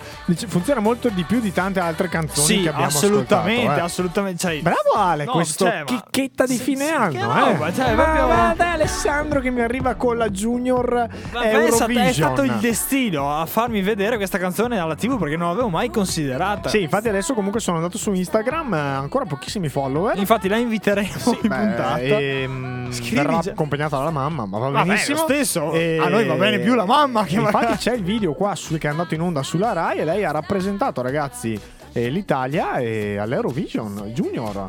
Speaker 1: funziona molto di più di tante altre canzoni
Speaker 2: Sì,
Speaker 1: che abbiamo
Speaker 2: assolutamente,
Speaker 1: ascoltato, eh.
Speaker 2: assolutamente. Cioè,
Speaker 1: Bravo Ale,
Speaker 2: No,
Speaker 1: questo
Speaker 2: cioè, ma-
Speaker 1: chicchetta di fine
Speaker 2: sì,
Speaker 1: anno,
Speaker 2: che
Speaker 1: eh.
Speaker 2: roba, cioè,
Speaker 1: Ma
Speaker 2: proprio-
Speaker 1: guarda Alessandro che mi arriva con la Junior
Speaker 2: Ma pensa,
Speaker 1: Eurovision.
Speaker 2: è stato il destino a farmi vedere questa canzone alla TV perché non l'avevo mai considerata.
Speaker 1: Sì, infatti adesso comunque sono andato su Instagram, eh, ancora pochissimi follower.
Speaker 2: Infatti la inviteremo in
Speaker 1: Beh,
Speaker 2: puntata.
Speaker 1: ehm,
Speaker 2: Scrivi
Speaker 1: verrà
Speaker 2: già-
Speaker 1: accompagnata dalla mamma, ma va
Speaker 2: Vabbè,
Speaker 1: benissimo.
Speaker 2: lo stesso.
Speaker 1: E-
Speaker 2: A noi va bene più la mamma che
Speaker 1: Infatti
Speaker 2: magari-
Speaker 1: c'è il video qua su- che è andato in onda sulla Rai e lei ha rappresentato, ragazzi, eh, l'Italia e all'Eurovision Junior.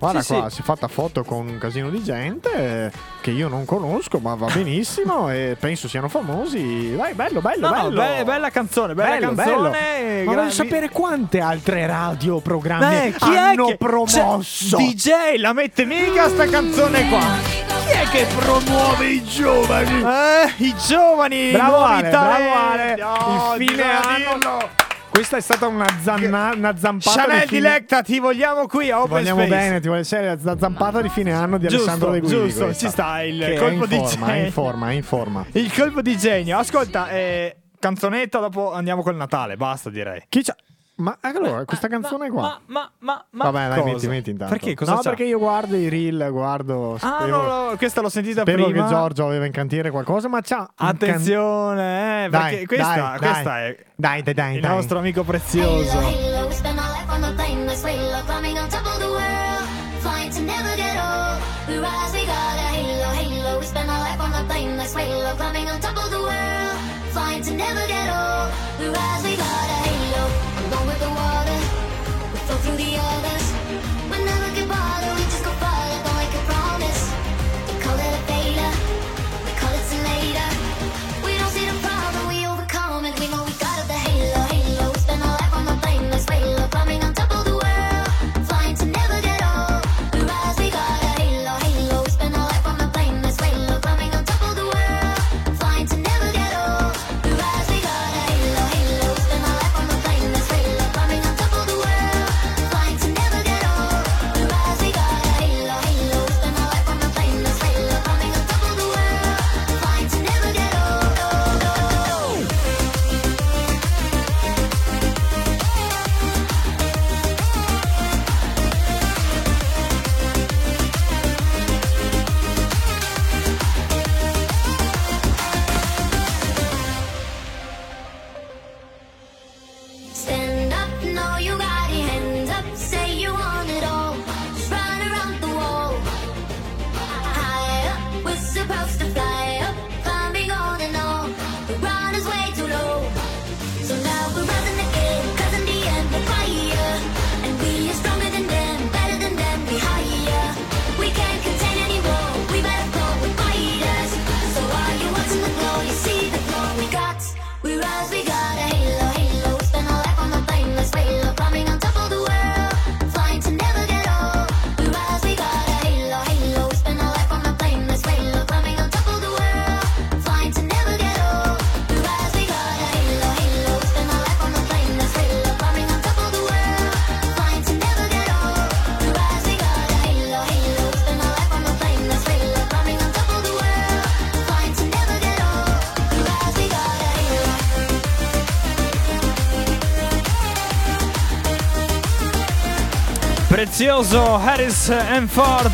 Speaker 1: Guarda
Speaker 2: Sì,
Speaker 1: qua,
Speaker 2: sì.
Speaker 1: si è fatta foto con un casino di gente che io non conosco, ma va *laughs* benissimo e penso siano famosi. Vai, bello, bello,
Speaker 2: No, no,
Speaker 1: bello.
Speaker 2: be- bella canzone, bella
Speaker 1: Bello,
Speaker 2: canzone.
Speaker 1: bello. Ma voglio sapere quante altre radioprogrammi
Speaker 2: Eh, chi
Speaker 1: hanno
Speaker 2: è che
Speaker 1: promosso.
Speaker 2: Cioè, DJ la mette mica sta canzone qua.
Speaker 1: Chi è che promuove i giovani?
Speaker 2: Eh, i giovani,
Speaker 1: Bravo Ale, bravo Ale.
Speaker 2: talenti. Oh,
Speaker 1: il fine anno. Questa è stata una, zanna- una zampata
Speaker 2: Chanel
Speaker 1: di fine
Speaker 2: Dilecta, ti vogliamo qui a Open
Speaker 1: vogliamo
Speaker 2: Space.
Speaker 1: bene, ti voglio essere la zampata di fine anno di Alessandro De
Speaker 2: Giusto,
Speaker 1: Guidi.
Speaker 2: giusto,
Speaker 1: questa.
Speaker 2: ci sta il
Speaker 1: Che è
Speaker 2: colpo di
Speaker 1: forma, è
Speaker 2: genio.
Speaker 1: in forma, è in forma.
Speaker 2: Il colpo di genio. Ascolta, eh, canzonetta, dopo andiamo col Natale, basta direi.
Speaker 1: Chi c'ha? Ma allora, questa canzone qua.
Speaker 2: Ma, ma, ma, ma
Speaker 1: Vabbè, dai, metti, metti intanto.
Speaker 2: Perché? Cosa
Speaker 1: no,
Speaker 2: c'ha?
Speaker 1: perché io guardo i reel, guardo.
Speaker 2: Ah,
Speaker 1: sapevo-
Speaker 2: no, no, questa l'ho sentita
Speaker 1: sapevo
Speaker 2: prima.
Speaker 1: che Giorgio aveva in cantiere qualcosa, ma c'ha. un can-
Speaker 2: Attenzione, eh, perché
Speaker 1: Dai,
Speaker 2: questa,
Speaker 1: dai,
Speaker 2: questa
Speaker 1: dai.
Speaker 2: è
Speaker 1: Dai, dai, dai.
Speaker 2: il
Speaker 1: dai.
Speaker 2: nostro amico prezioso.
Speaker 11: Halo, we We rise, we got
Speaker 2: Prezioso Harris and Ford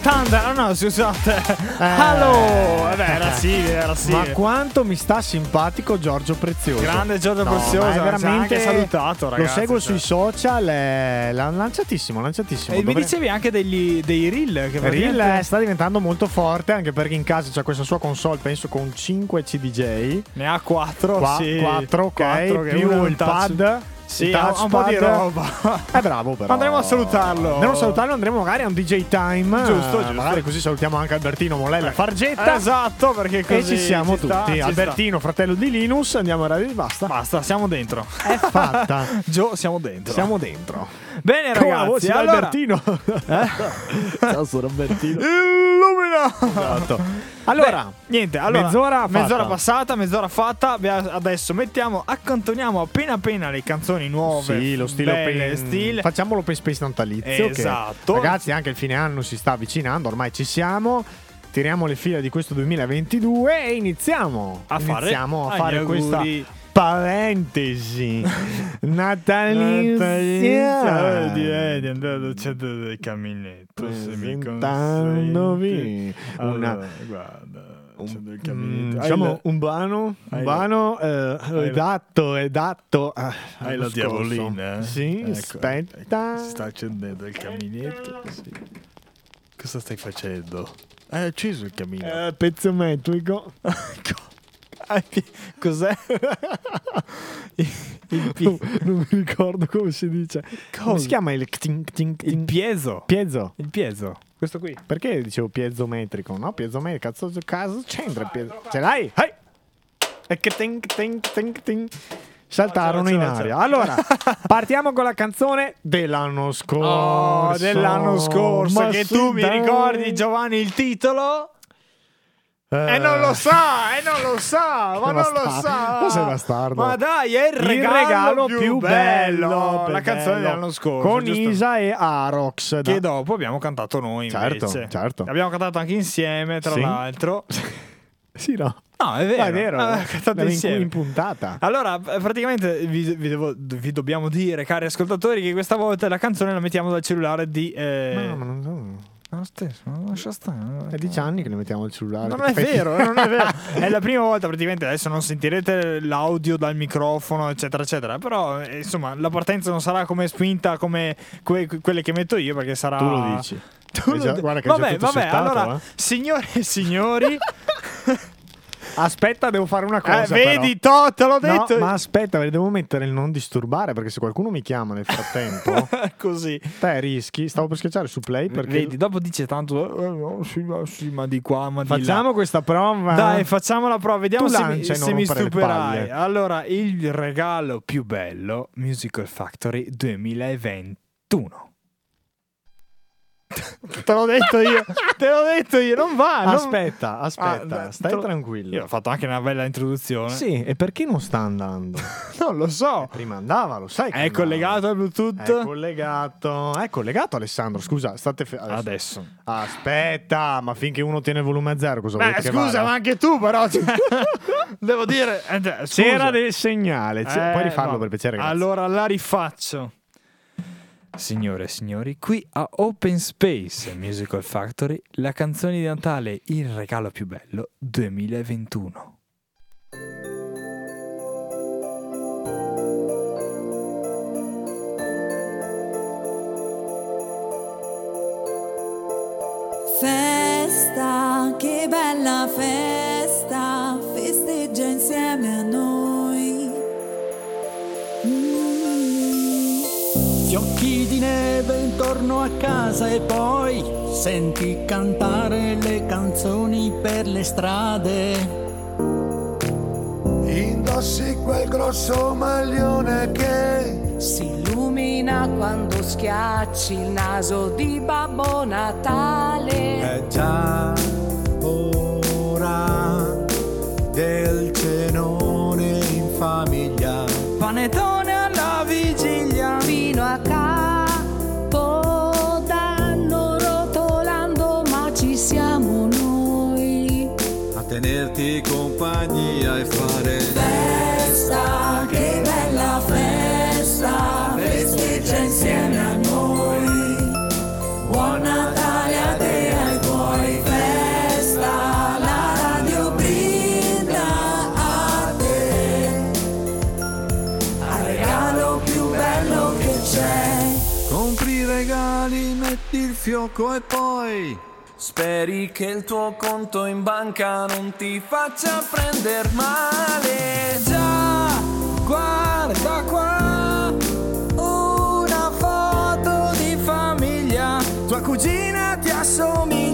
Speaker 2: Thunder. No, no, scusate. *laughs* Hello. Eh beh, era simile, era
Speaker 1: Ma
Speaker 2: simile.
Speaker 1: quanto mi sta simpatico Giorgio Prezioso.
Speaker 2: Grande Giorgio
Speaker 1: No,
Speaker 2: Prezioso,
Speaker 1: ma è veramente
Speaker 2: salutato, ragazzi,
Speaker 1: Lo seguo
Speaker 2: cioè.
Speaker 1: sui social, è la- lanciatissimo, lanciatissimo.
Speaker 2: E mi
Speaker 1: Dovrei-
Speaker 2: dicevi anche degli, dei reel che
Speaker 1: Reel
Speaker 2: praticamente-
Speaker 1: eh, sta diventando molto forte anche perché in casa c'è questa sua console, penso con 5 CDJ.
Speaker 2: Ne ha 4,
Speaker 1: Qua-
Speaker 2: sì.
Speaker 1: 4, ok,
Speaker 2: Quattro, che
Speaker 1: più
Speaker 2: uno è
Speaker 1: il pad.
Speaker 2: Sì, ha un po' di roba.
Speaker 1: È *laughs* bravo però.
Speaker 2: Andremo a salutarlo.
Speaker 1: Andremo a salutarlo, andremo magari a un DJ time.
Speaker 2: Giusto,
Speaker 1: eh,
Speaker 2: giusto.
Speaker 1: Magari così salutiamo anche Albertino Molella Fargetta.
Speaker 2: Esatto, perché così
Speaker 1: E ci siamo
Speaker 2: ci
Speaker 1: tutti.
Speaker 2: sta.
Speaker 1: Albertino, fratello di Linus, andiamo a radio basta.
Speaker 2: Basta, siamo dentro.
Speaker 1: È fatta. *laughs*
Speaker 2: Gio, siamo dentro.
Speaker 1: Siamo dentro.
Speaker 2: Bene,
Speaker 1: Con la
Speaker 2: ragazzi.
Speaker 1: voce
Speaker 2: allora...
Speaker 1: Albertino. *laughs* Ciao, sono Albertino.
Speaker 2: Illumina!
Speaker 1: Esatto. Allora,
Speaker 2: Beh, niente, allora,
Speaker 1: mezz'ora
Speaker 2: mezz'ora passata, mezz'ora fatta. Adesso mettiamo, accantoniamo appena appena le canzoni nuove.
Speaker 1: Sì, lo stile
Speaker 2: belle,
Speaker 1: open
Speaker 2: stile.
Speaker 1: Facciamo l'open space natalizio. che,
Speaker 2: Esatto.
Speaker 1: ragazzi, anche il fine anno si sta avvicinando, ormai ci siamo. Tiriamo le fila di questo 2022 e iniziamo
Speaker 2: A fare
Speaker 1: iniziamo a fare questa. Parentesi *laughs* natalizia.
Speaker 2: Di, eh, di andare al centro del caminetto. Se mi consenti.
Speaker 1: una-
Speaker 2: Allora, guarda, al centro del
Speaker 1: Mm, diciamo un brano, un brano eh,
Speaker 2: hai la-
Speaker 1: edatto, edatto ah,
Speaker 2: Hai la diavolina? eh?
Speaker 1: Sì,
Speaker 2: Ecco,
Speaker 1: aspetta.
Speaker 2: Si sta accendendo il caminetto. sì. Cosa stai facendo? Hai acceso il camino.
Speaker 1: Eh, pezzo metrico. *laughs*
Speaker 2: Cos'è? *laughs* il, il pi-
Speaker 1: non mi ricordo come si dice. Come
Speaker 2: Cosa?
Speaker 1: si chiama il cting, cting,
Speaker 2: il
Speaker 1: cting?
Speaker 2: piezo.
Speaker 1: piezo?
Speaker 2: Il piezo. Questo qui.
Speaker 1: Perché dicevo piezometrico? No, piezometrico. Cazzo, caso c'entra il piezo. Ce l'hai? Hai! E che ting, ting, ting, ting. Saltarono in aria. Allora, *laughs* partiamo con la canzone dell'anno scorso.
Speaker 2: Oh, dell'anno scorso.
Speaker 1: Ma
Speaker 2: che tu mi
Speaker 1: dai.
Speaker 2: ricordi, Giovanni, il titolo?
Speaker 1: Eh,
Speaker 2: E non lo sa, e non lo sa, ma
Speaker 1: Che
Speaker 2: non lo sa.
Speaker 1: Ma sei bastardo.
Speaker 2: Ma dai, è il
Speaker 1: Il
Speaker 2: regalo,
Speaker 1: regalo
Speaker 2: più,
Speaker 1: più
Speaker 2: bello.
Speaker 1: bello,
Speaker 2: La canzone
Speaker 1: bello.
Speaker 2: dell'anno scorso.
Speaker 1: Con
Speaker 2: giusto?
Speaker 1: Isa e Arox.
Speaker 2: Che
Speaker 1: da-
Speaker 2: dopo abbiamo cantato noi.
Speaker 1: Certo,
Speaker 2: invece.
Speaker 1: certo.
Speaker 2: Abbiamo cantato anche insieme, tra
Speaker 1: Sì.
Speaker 2: l'altro. *laughs*
Speaker 1: Sì, no.
Speaker 2: No, è vero.
Speaker 1: Ah, è vero. Era in,
Speaker 2: insieme.
Speaker 1: in puntata.
Speaker 2: Allora, eh, praticamente vi, vi devo- vi dobbiamo dire, cari ascoltatori, che questa volta la canzone la mettiamo dal cellulare di. Eh...
Speaker 1: No, ma non
Speaker 2: No, stesso, non lascia stare.
Speaker 1: È dieci anni che ne mettiamo il cellulare.
Speaker 2: Non è vero, non è vero. È la prima volta, praticamente. Adesso non sentirete l'audio dal microfono, eccetera, eccetera. Però, eh, insomma, la partenza non sarà come spinta come que- quelle che metto io, perché sarà.
Speaker 1: Tu lo dici.
Speaker 2: Tu lo
Speaker 1: già- guarda che hai già
Speaker 2: vabbè,
Speaker 1: tutto
Speaker 2: vabbè.
Speaker 1: settato,
Speaker 2: allora,
Speaker 1: eh.
Speaker 2: signore e signori. *laughs*
Speaker 1: Aspetta, devo fare una cosa.
Speaker 2: Eh, vedi,
Speaker 1: però.
Speaker 2: te l'ho
Speaker 1: No,
Speaker 2: detto.
Speaker 1: ma aspetta, devo mettere il non disturbare perché se qualcuno mi chiama nel frattempo, *laughs*
Speaker 2: Così.
Speaker 1: te rischi. Stavo per schiacciare su play perché
Speaker 2: Vedi, dopo dice tanto, eh, no, sì, ma, sì, ma di qua, ma di là.
Speaker 1: facciamo questa prova.
Speaker 2: Dai, facciamo la prova, vediamo
Speaker 1: Tu
Speaker 2: se, mi, se mi stupirai. Allora, il regalo più bello, Musical Factory 2021. *laughs* te l'ho detto io, te l'ho detto io, non va. non-
Speaker 1: Aspetta, aspetta,
Speaker 2: Ah,
Speaker 1: stai
Speaker 2: te lo-
Speaker 1: tranquillo.
Speaker 2: Io ho fatto anche una bella introduzione.
Speaker 1: Sì, e perché non sta andando? *laughs*
Speaker 2: Non lo so.
Speaker 1: Prima andava, lo sai.
Speaker 2: È
Speaker 1: andava.
Speaker 2: collegato al Bluetooth?
Speaker 1: È collegato. È collegato Alessandro, scusa, state fe-
Speaker 2: Adesso.
Speaker 1: Aspetta, ma finché uno tiene il volume a zero, cosa
Speaker 2: Beh,
Speaker 1: volete
Speaker 2: scusa,
Speaker 1: vada?
Speaker 2: ma anche tu, però. *laughs* Devo dire. eh, scusa.
Speaker 1: C'era del segnale,
Speaker 2: Eh,
Speaker 1: puoi rifarlo
Speaker 2: no.
Speaker 1: per piacere, grazie.
Speaker 2: Allora la rifaccio. Signore e signori, qui a Open Space Musical Factory, la canzone di Natale Il regalo più bello 2021.
Speaker 12: Festa, che bella festa,
Speaker 6: Fiocchi di neve intorno a casa e poi senti cantare le canzoni per le strade.
Speaker 13: Indossi quel grosso maglione che
Speaker 8: Si illumina quando schiacci il naso di Babbo Natale.
Speaker 13: è già il fiocco e poi
Speaker 5: Speri che il tuo conto in banca non ti faccia prendere male.
Speaker 8: Già, guarda qua, una foto di famiglia. Tua cugina ti assomiglia.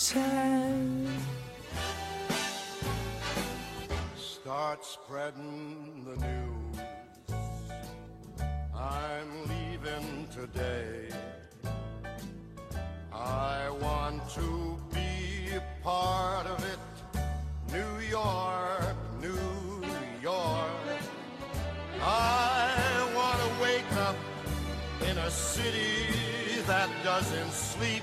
Speaker 14: Start spreading the news. I'm leaving today. I want to be a part of it. New York, New York. I want to wake up in a city that doesn't sleep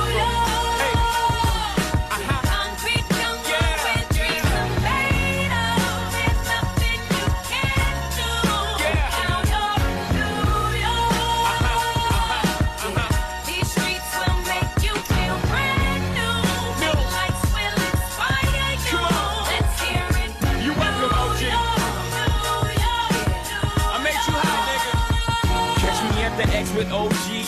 Speaker 15: With OG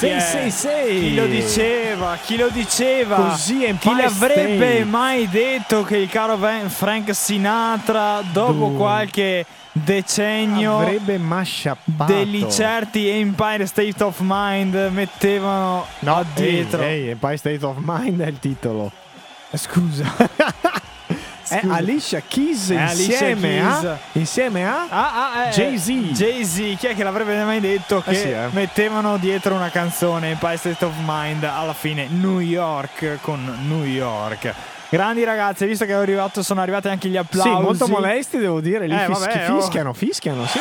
Speaker 1: 666. Eh.
Speaker 2: Chi lo diceva? Chi lo diceva?
Speaker 1: Così
Speaker 2: Chi l'avrebbe
Speaker 1: State.
Speaker 2: mai detto che il caro Frank Sinatra dopo
Speaker 1: Duh.
Speaker 2: qualche decennio
Speaker 1: avrebbe masciappato
Speaker 2: degli certi Empire State of Mind mettevano
Speaker 1: no,
Speaker 2: dietro.
Speaker 1: Ehi, hey, Empire State of Mind è il titolo.
Speaker 2: Eh, scusa. *laughs*
Speaker 1: È
Speaker 2: Scusa.
Speaker 1: Alicia Keys
Speaker 2: È Alicia
Speaker 1: insieme
Speaker 2: Keys.
Speaker 1: a insieme a
Speaker 2: Ah, ah, eh,
Speaker 1: Jay-Z.
Speaker 2: Jay-Z, chi è che l'avrebbe mai detto che
Speaker 1: Eh sì, eh.
Speaker 2: mettevano dietro una canzone Empire State of Mind alla fine New York con New York. Grandi ragazzi, visto che è arrivato, sono arrivati anche gli applausi.
Speaker 1: Sì, molto molesti devo dire, lì
Speaker 2: Eh,
Speaker 1: fis-
Speaker 2: vabbè, oh.
Speaker 1: fischiano, fischiano, sì.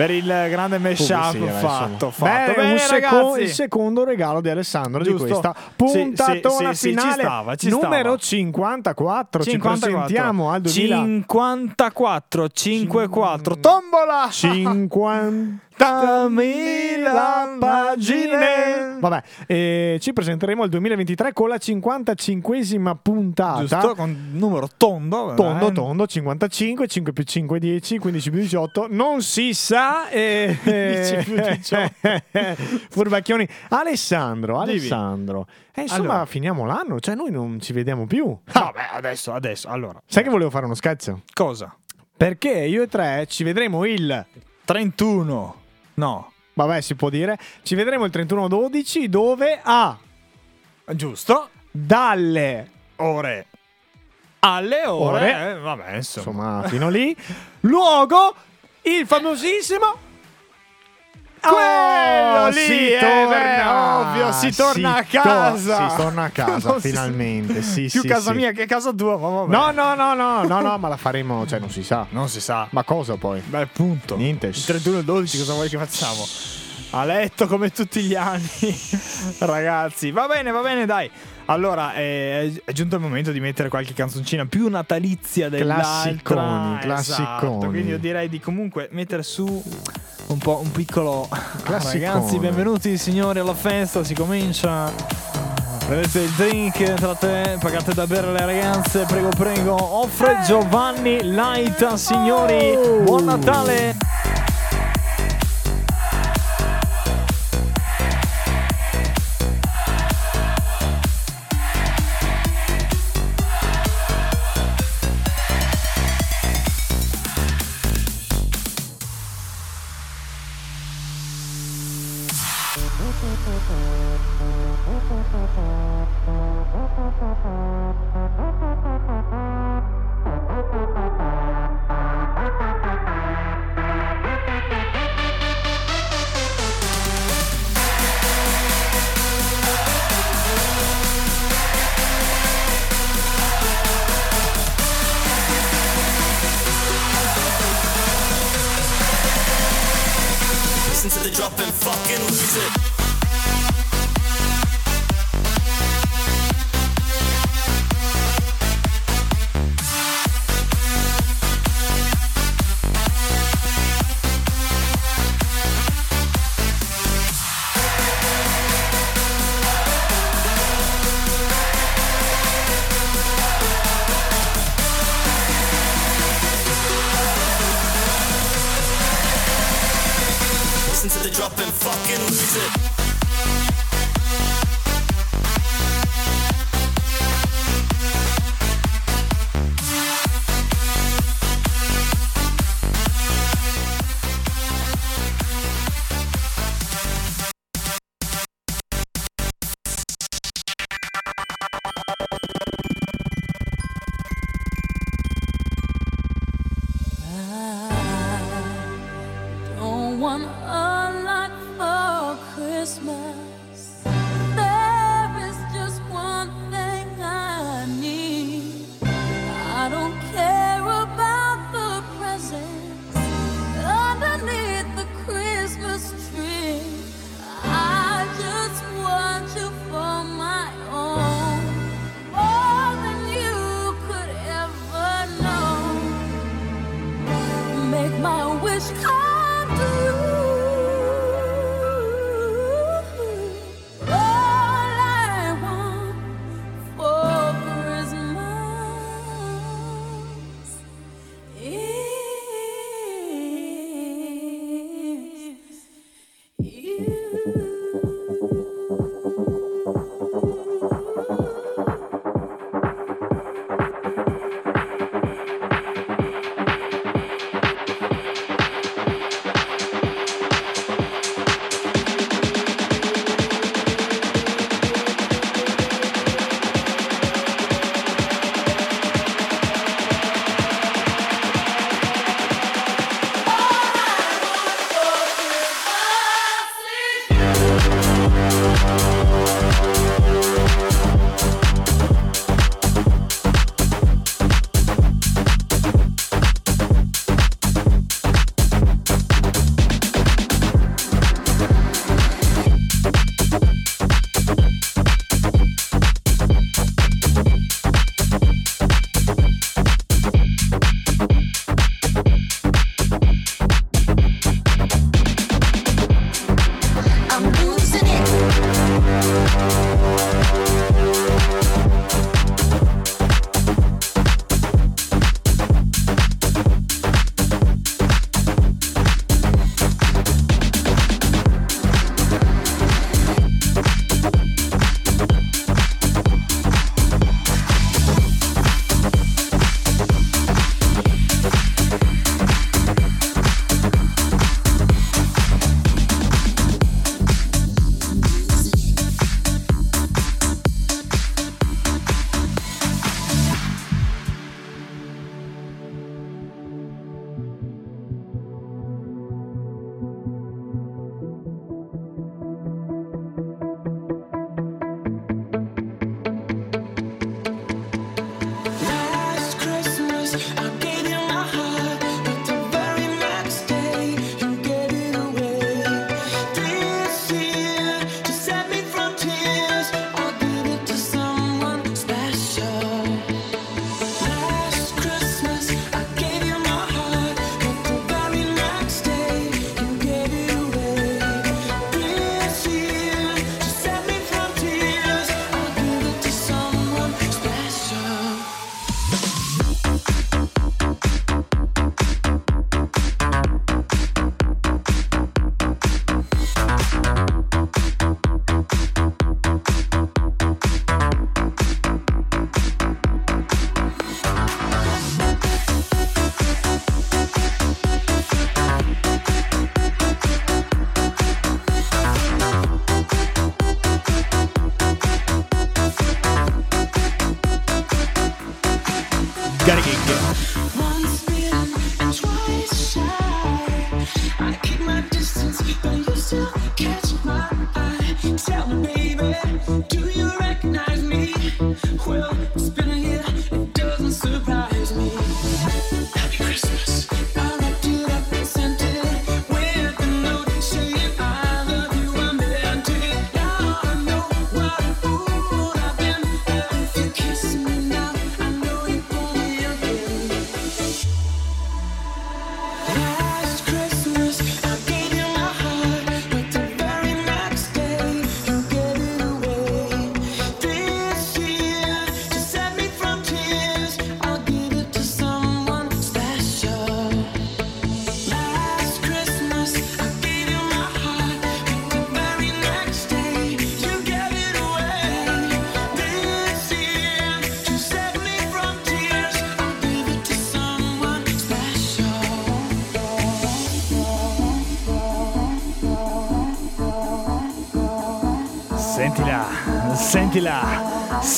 Speaker 2: Per il grande mashup
Speaker 1: Sì,
Speaker 2: fatto, fatto.
Speaker 1: Beh, un seco- il secondo regalo di Alessandro
Speaker 2: Giusto.
Speaker 1: di questa puntatona
Speaker 2: sì, sì,
Speaker 1: finale
Speaker 2: ci stava, ci
Speaker 1: numero
Speaker 2: stava.
Speaker 1: 54.
Speaker 2: 54.
Speaker 1: Ci presentiamo al 2000
Speaker 2: 54 54 tombola
Speaker 1: 50 *laughs*
Speaker 2: mila pagine
Speaker 1: Vabbè, eh, ci presenteremo al 2023 con la 55esima puntata.
Speaker 2: giusto con numero tondo
Speaker 1: Tondo,
Speaker 2: eh.
Speaker 1: tondo, 55, 5 più 5, 10, 15 più 18, non si sa. Eh, *laughs*
Speaker 2: 15 più 18. *laughs*
Speaker 1: Furbacchioni. Alessandro. Alessandro. Eh, insomma,
Speaker 2: Allora.
Speaker 1: finiamo l'anno, cioè noi non ci vediamo più.
Speaker 2: vabbè adesso adesso allora
Speaker 1: Sai che volevo fare uno scherzo?
Speaker 2: cosa
Speaker 1: Perché io e tre ci vedremo il
Speaker 2: 31 no.
Speaker 1: Vabbè, si può dire. Ci vedremo il 31-12 dove? A.
Speaker 2: Giusto.
Speaker 1: Dalle
Speaker 2: ore. Alle ore,
Speaker 1: Ore.
Speaker 2: eh, vabbè insomma,
Speaker 1: insomma, fino lì. Luogo il famosissimo
Speaker 2: Quello
Speaker 1: Oh,
Speaker 2: lì,
Speaker 1: si
Speaker 2: eh,
Speaker 1: torna,
Speaker 2: ovvio, si torna a
Speaker 1: si to-
Speaker 2: casa.
Speaker 1: si torna a *laughs* casa
Speaker 2: si-
Speaker 1: finalmente. Sì,
Speaker 2: più
Speaker 1: sì,
Speaker 2: casa
Speaker 1: sì.
Speaker 2: mia che casa tua ma vabbè.
Speaker 1: No, no, no, no, no, no, ma la faremo, cioè non si sa.
Speaker 2: non si sa
Speaker 1: Ma cosa poi?
Speaker 2: beh punto
Speaker 1: Niente.
Speaker 2: il 31 e il 12 cosa vuoi che facciamo a letto come tutti gli anni *laughs* ragazzi va bene va bene dai allora eh, è giunto il momento di mettere qualche canzoncina più natalizia dell'altra
Speaker 1: Classiconi,
Speaker 2: Esatto,
Speaker 1: classiconi.
Speaker 2: quindi io direi di comunque mettere su un po' un piccolo
Speaker 1: Classicone.
Speaker 2: ragazzi benvenuti signori alla festa si comincia Prendete il drink, entrate, pagate da bere le ragazze, prego prego. Offre Giovanni Light, signori. Buon Natale!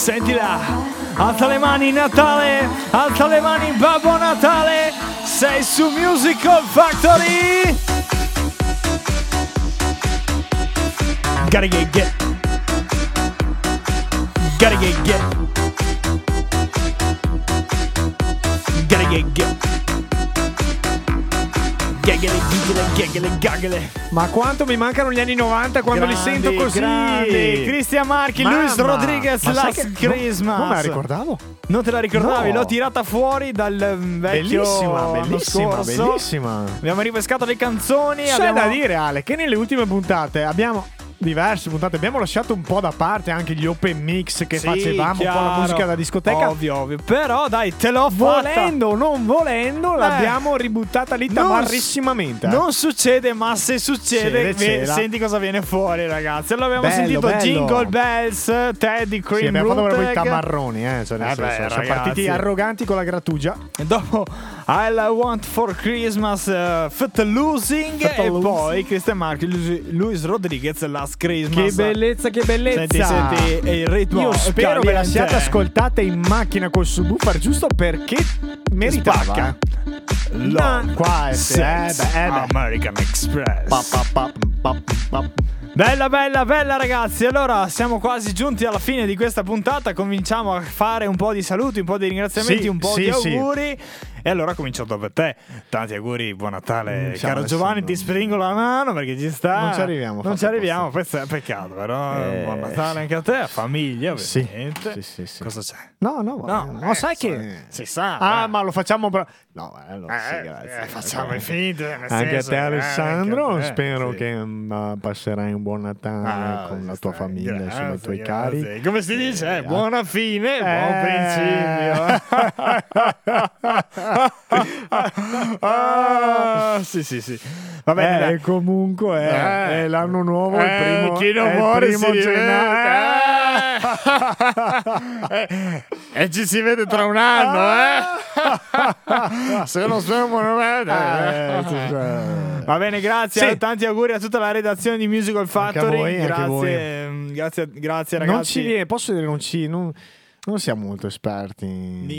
Speaker 2: Sentila. Alza le mani Natale, alza le mani Babbo Natale. Sei su Musical Factory. Gotta get get. Gotta get get. Gaggele, gaggele.
Speaker 1: Ma quanto mi mancano gli anni 90 quando li
Speaker 2: Grandi,
Speaker 1: sento così.
Speaker 2: grandi. Cristian Marchi,
Speaker 1: Mamma.
Speaker 2: Luis Rodriguez,
Speaker 1: Ma
Speaker 2: Last
Speaker 1: che non-
Speaker 2: Christmas.
Speaker 1: non me la ricordavo.
Speaker 2: Non te la ricordavi?
Speaker 1: No.
Speaker 2: L'ho tirata fuori dal mm, vecchio
Speaker 1: Bellissima, bellissima, bellissima.
Speaker 2: Abbiamo ripescato le canzoni.
Speaker 1: C'è
Speaker 2: abbiamo...
Speaker 1: da dire, Ale, che nelle ultime puntate abbiamo. Diverse puntate, abbiamo lasciato un po' da parte anche gli open mix che
Speaker 2: Sì,
Speaker 1: facevamo, un po' la
Speaker 2: chiaro.
Speaker 1: musica da discoteca.
Speaker 2: Ovvio, ovvio. Però dai, te l'ho
Speaker 1: Volendo o non volendo,
Speaker 2: Eh.
Speaker 1: l'abbiamo ributtata lì
Speaker 2: Non
Speaker 1: tamarrissimamente. eh.
Speaker 2: Non succede, ma se succede, ve- senti cosa viene fuori, ragazzi. Allora abbiamo
Speaker 1: Bello,
Speaker 2: sentito
Speaker 1: bello.
Speaker 2: Jingle Bells, Teddy Cream
Speaker 1: Sì, abbiamo fatto proprio i tamarroni, eh. Cioè,
Speaker 2: Eh beh,
Speaker 1: siamo partiti arroganti con la grattugia.
Speaker 2: E dopo I Want for Christmas uh, Foot Losing e
Speaker 1: Footloose.
Speaker 2: poi Christian Marchi, Luis, Luis Rodriguez Last Christmas.
Speaker 1: Che bellezza, che bellezza.
Speaker 2: Senti, senti, e il ritmo
Speaker 1: Io spero
Speaker 2: caliente.
Speaker 1: ve la siate ascoltate in macchina col subwoofer giusto perché meritava. No, qua è eh, beh, eh, beh.
Speaker 2: American Express.
Speaker 1: Pa, pa, pa, pa, pa.
Speaker 2: Bella, bella, bella ragazzi. Allora, siamo quasi giunti alla fine di questa puntata. Cominciamo a fare un po' di saluti, un po' di ringraziamenti,
Speaker 1: Sì,
Speaker 2: un po'
Speaker 1: sì,
Speaker 2: di
Speaker 1: sì.
Speaker 2: E allora comincio da te. Tanti auguri, buon Natale,
Speaker 1: Mm, ciao,
Speaker 2: caro Giovanni. Ti stringo la mano perché ci sta.
Speaker 1: Non ci arriviamo,
Speaker 2: Non ci arriviamo, questo è peccato, però.
Speaker 1: Eh,
Speaker 2: buon Natale anche a te, a famiglia,
Speaker 1: Sì,
Speaker 2: ovviamente.
Speaker 1: sì, sì, sì.
Speaker 2: Cosa c'è?
Speaker 1: No, no, no, no,
Speaker 2: eh,
Speaker 1: sai che.
Speaker 2: Si sa.
Speaker 1: Ah,
Speaker 2: eh.
Speaker 1: ma lo facciamo. bra- No, eh, allora, sì,
Speaker 2: Eh,
Speaker 1: grazie.
Speaker 2: eh, facciamo i finti.
Speaker 1: Anche a te,
Speaker 2: eh,
Speaker 1: Alessandro. Spero che mm, passerai un buon Natale
Speaker 2: Ah,
Speaker 1: con la tua famiglia, insomma, i
Speaker 2: grazie,
Speaker 1: tuoi
Speaker 2: grazie.
Speaker 1: cari.
Speaker 2: Come si dice? Eh, buona fine,
Speaker 1: Eh.
Speaker 2: buon principio. *laughs* ah, sì, sì, sì. Va bene,
Speaker 1: Eh, comunque è,
Speaker 2: Eh.
Speaker 1: è l'anno nuovo, il
Speaker 2: Eh,
Speaker 1: primo,
Speaker 2: chi non
Speaker 1: è il
Speaker 2: muore
Speaker 1: primo
Speaker 2: si
Speaker 1: gennaio.
Speaker 2: Eh, e ci si vede tra un anno, eh? *laughs* Se non siamo
Speaker 1: Eh, sì, cioè.
Speaker 2: Va bene, grazie.
Speaker 1: Sì.
Speaker 2: Tanti auguri a tutta la redazione di Musical Factory.
Speaker 1: voi, anche
Speaker 2: grazie,
Speaker 1: voi.
Speaker 2: ehm, grazie, grazie, ragazzi.
Speaker 1: Non ci viene, posso dire, non ci. Non, non siamo molto esperti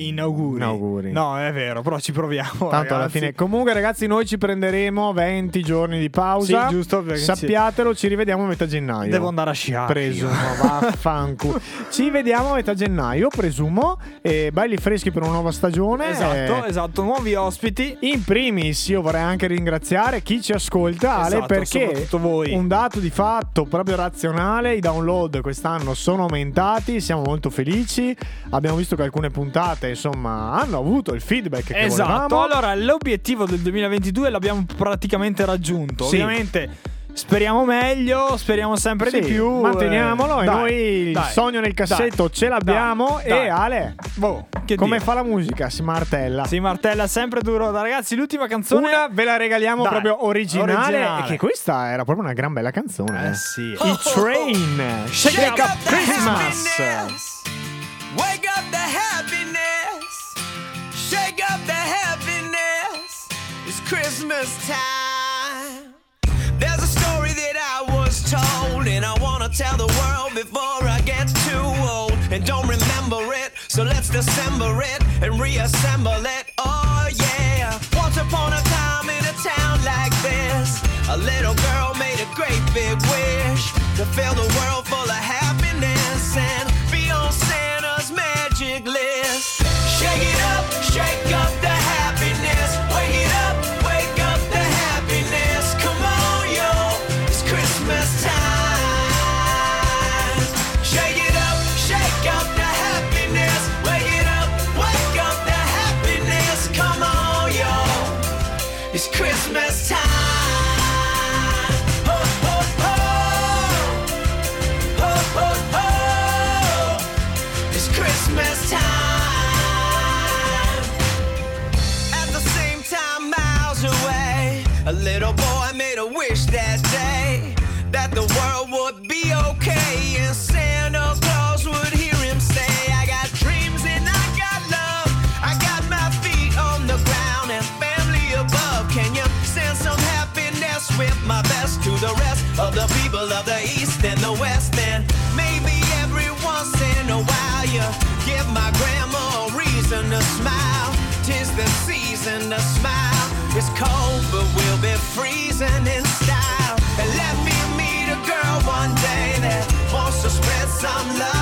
Speaker 2: in auguri.
Speaker 1: in auguri.
Speaker 2: No, è vero, però ci proviamo.
Speaker 1: Tanto alla
Speaker 2: ragazzi.
Speaker 1: fine, comunque, ragazzi, noi ci prenderemo 20 giorni di pausa.
Speaker 2: Sì, giusto, perché
Speaker 1: Sappiatelo, ci rivediamo a metà gennaio.
Speaker 2: Devo andare a sciare.
Speaker 1: Presumo, *laughs* vaffanculo. ci vediamo a metà gennaio, presumo. E belli freschi per una nuova stagione.
Speaker 2: Esatto,
Speaker 1: Eh,
Speaker 2: esatto, nuovi ospiti.
Speaker 1: In primis, io vorrei anche ringraziare chi ci ascolta, Ale,
Speaker 2: Esatto,
Speaker 1: perché
Speaker 2: soprattutto voi.
Speaker 1: un dato di fatto proprio razionale: i download quest'anno sono aumentati. Siamo molto felici. Abbiamo visto che alcune puntate, insomma, hanno avuto il feedback che
Speaker 2: Esatto,
Speaker 1: volevamo.
Speaker 2: allora l'obiettivo del 2022 l'abbiamo praticamente raggiunto.
Speaker 1: Sì.
Speaker 2: Ovviamente speriamo meglio, speriamo sempre
Speaker 1: Sì,
Speaker 2: di più.
Speaker 1: manteniamolo
Speaker 2: eh,
Speaker 1: e
Speaker 2: dai,
Speaker 1: noi il
Speaker 2: dai,
Speaker 1: sogno nel cassetto
Speaker 2: dai,
Speaker 1: ce l'abbiamo. e Ale,
Speaker 2: Boh,
Speaker 1: come
Speaker 2: dire?
Speaker 1: fa la musica? Si martella.
Speaker 2: Si martella sempre duro. Ragazzi, l'ultima canzone.
Speaker 1: Una ve la regaliamo proprio originale,
Speaker 2: originale.
Speaker 1: E che questa era proprio una gran bella canzone.
Speaker 2: Eh sì.
Speaker 1: I Train. Shake, up, Christmas.
Speaker 16: Wake up the happiness. Shake up the happiness. It's Christmas time. There's a story that I was told, and I wanna tell the world before I get too old. And don't remember it, so let's dissemble it and reassemble it. Oh yeah. Once upon a time in a town like this, a little girl made a great big wish to fill the world West. And maybe every once in a while you give my grandma a reason to smile. Tis the season to smile. It's cold, but we'll be freezing in style. And let me meet a girl one day that wants to spread some love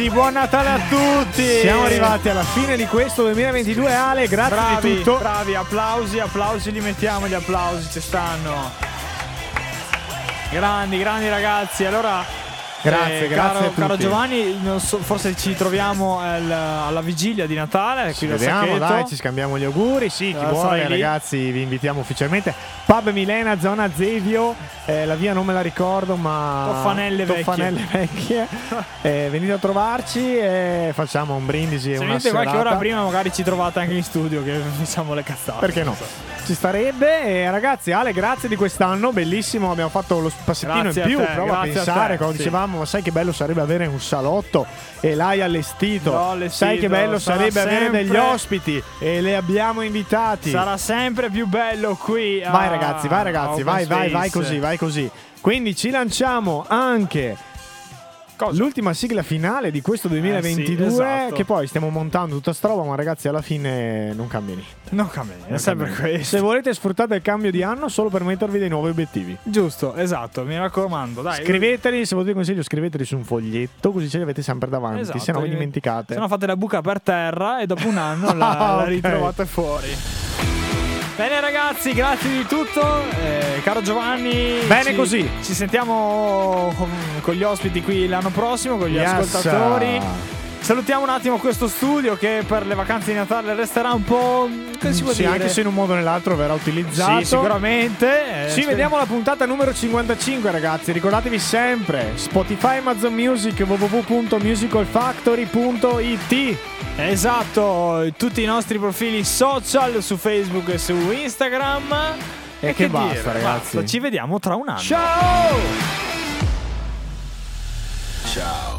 Speaker 2: ragazzi. Buon Natale a tutti.
Speaker 1: Siamo arrivati alla fine di questo 2022, Ale. Grazie
Speaker 2: bravi,
Speaker 1: di tutto.
Speaker 2: Bravi, applausi, applausi, li mettiamo gli applausi, ci stanno. Grandi, grandi ragazzi. Allora,
Speaker 1: Grazie,
Speaker 2: eh,
Speaker 1: grazie
Speaker 2: caro, caro Giovanni, so- forse ci troviamo al- alla vigilia di Natale.
Speaker 1: Ci vediamo, dai, ci scambiamo gli auguri. Sì, chi
Speaker 2: Eh,
Speaker 1: vuole,
Speaker 2: sarai lì?
Speaker 1: ragazzi, vi invitiamo ufficialmente. Pub Milena, zona Zevio. eh, la via non me la ricordo, ma.
Speaker 2: Toffanelle vecchie.
Speaker 1: Toffanelle vecchie. *laughs* Eh, venite a trovarci e facciamo un brindisi e
Speaker 2: Se
Speaker 1: una
Speaker 2: venite qualche
Speaker 1: serata.
Speaker 2: ora prima, magari ci trovate anche in studio che *laughs* facciamo le cazzate.
Speaker 1: Perché no? Ci starebbe. E ragazzi, Ale, grazie di quest'anno, bellissimo. Abbiamo fatto lo passettino
Speaker 2: Grazie
Speaker 1: in più.
Speaker 2: te,
Speaker 1: Prova a
Speaker 2: grazie a
Speaker 1: pensare,
Speaker 2: te, sì.
Speaker 1: dicevamo, ma sai che bello sarebbe avere un salotto e l'hai allestito.
Speaker 2: L'ho allestito,
Speaker 1: sai che bello
Speaker 2: sarà
Speaker 1: sarebbe avere
Speaker 2: sempre-
Speaker 1: degli ospiti e le abbiamo invitati.
Speaker 2: Sarà sempre più bello qui.
Speaker 1: Vai
Speaker 2: a-
Speaker 1: ragazzi, vai ragazzi, vai,
Speaker 2: Open
Speaker 1: vai, vai
Speaker 2: Space.
Speaker 1: così, vai così. Quindi ci lanciamo anche l'ultima sigla finale di questo 2022
Speaker 2: Eh sì, esatto.
Speaker 1: che poi stiamo montando tutta sta roba, ma ragazzi alla fine non cambia niente.
Speaker 2: Non cambia, è
Speaker 1: Non
Speaker 2: sempre
Speaker 1: niente.
Speaker 2: questo.
Speaker 1: Se volete sfruttate il cambio di anno solo per mettervi dei nuovi obiettivi.
Speaker 2: Giusto, esatto, mi raccomando, dai.
Speaker 1: Scriveteli, se volete consiglio, scriveteli su un foglietto, così ce li avete sempre davanti,
Speaker 2: Esatto,
Speaker 1: se no vi dimenticate.
Speaker 2: Se no fate la buca per terra e dopo un anno la, *laughs*
Speaker 1: Ah,
Speaker 2: la ritrovate fuori. Bene ragazzi, grazie di tutto. Eh, caro Giovanni.
Speaker 1: Bene
Speaker 2: ci-
Speaker 1: così.
Speaker 2: Ci sentiamo con, con gli ospiti qui l'anno prossimo, con gli
Speaker 1: Yes.
Speaker 2: ascoltatori. Salutiamo un attimo questo studio che per le vacanze di Natale resterà un po'. Come si può
Speaker 1: Sì,
Speaker 2: dire?
Speaker 1: anche se in un modo o nell'altro verrà utilizzato.
Speaker 2: Sì, sicuramente. Eh,
Speaker 1: Ci vediamo alla puntata numero 55, ragazzi. Ricordatevi sempre: Spotify, Amazon Music, www.musicalfactory.it.
Speaker 2: Esatto, tutti i nostri profili social su Facebook e su Instagram.
Speaker 1: E che basta, ragazzi.
Speaker 2: basta, ci vediamo tra un anno.
Speaker 1: Ciao!
Speaker 5: Ciao.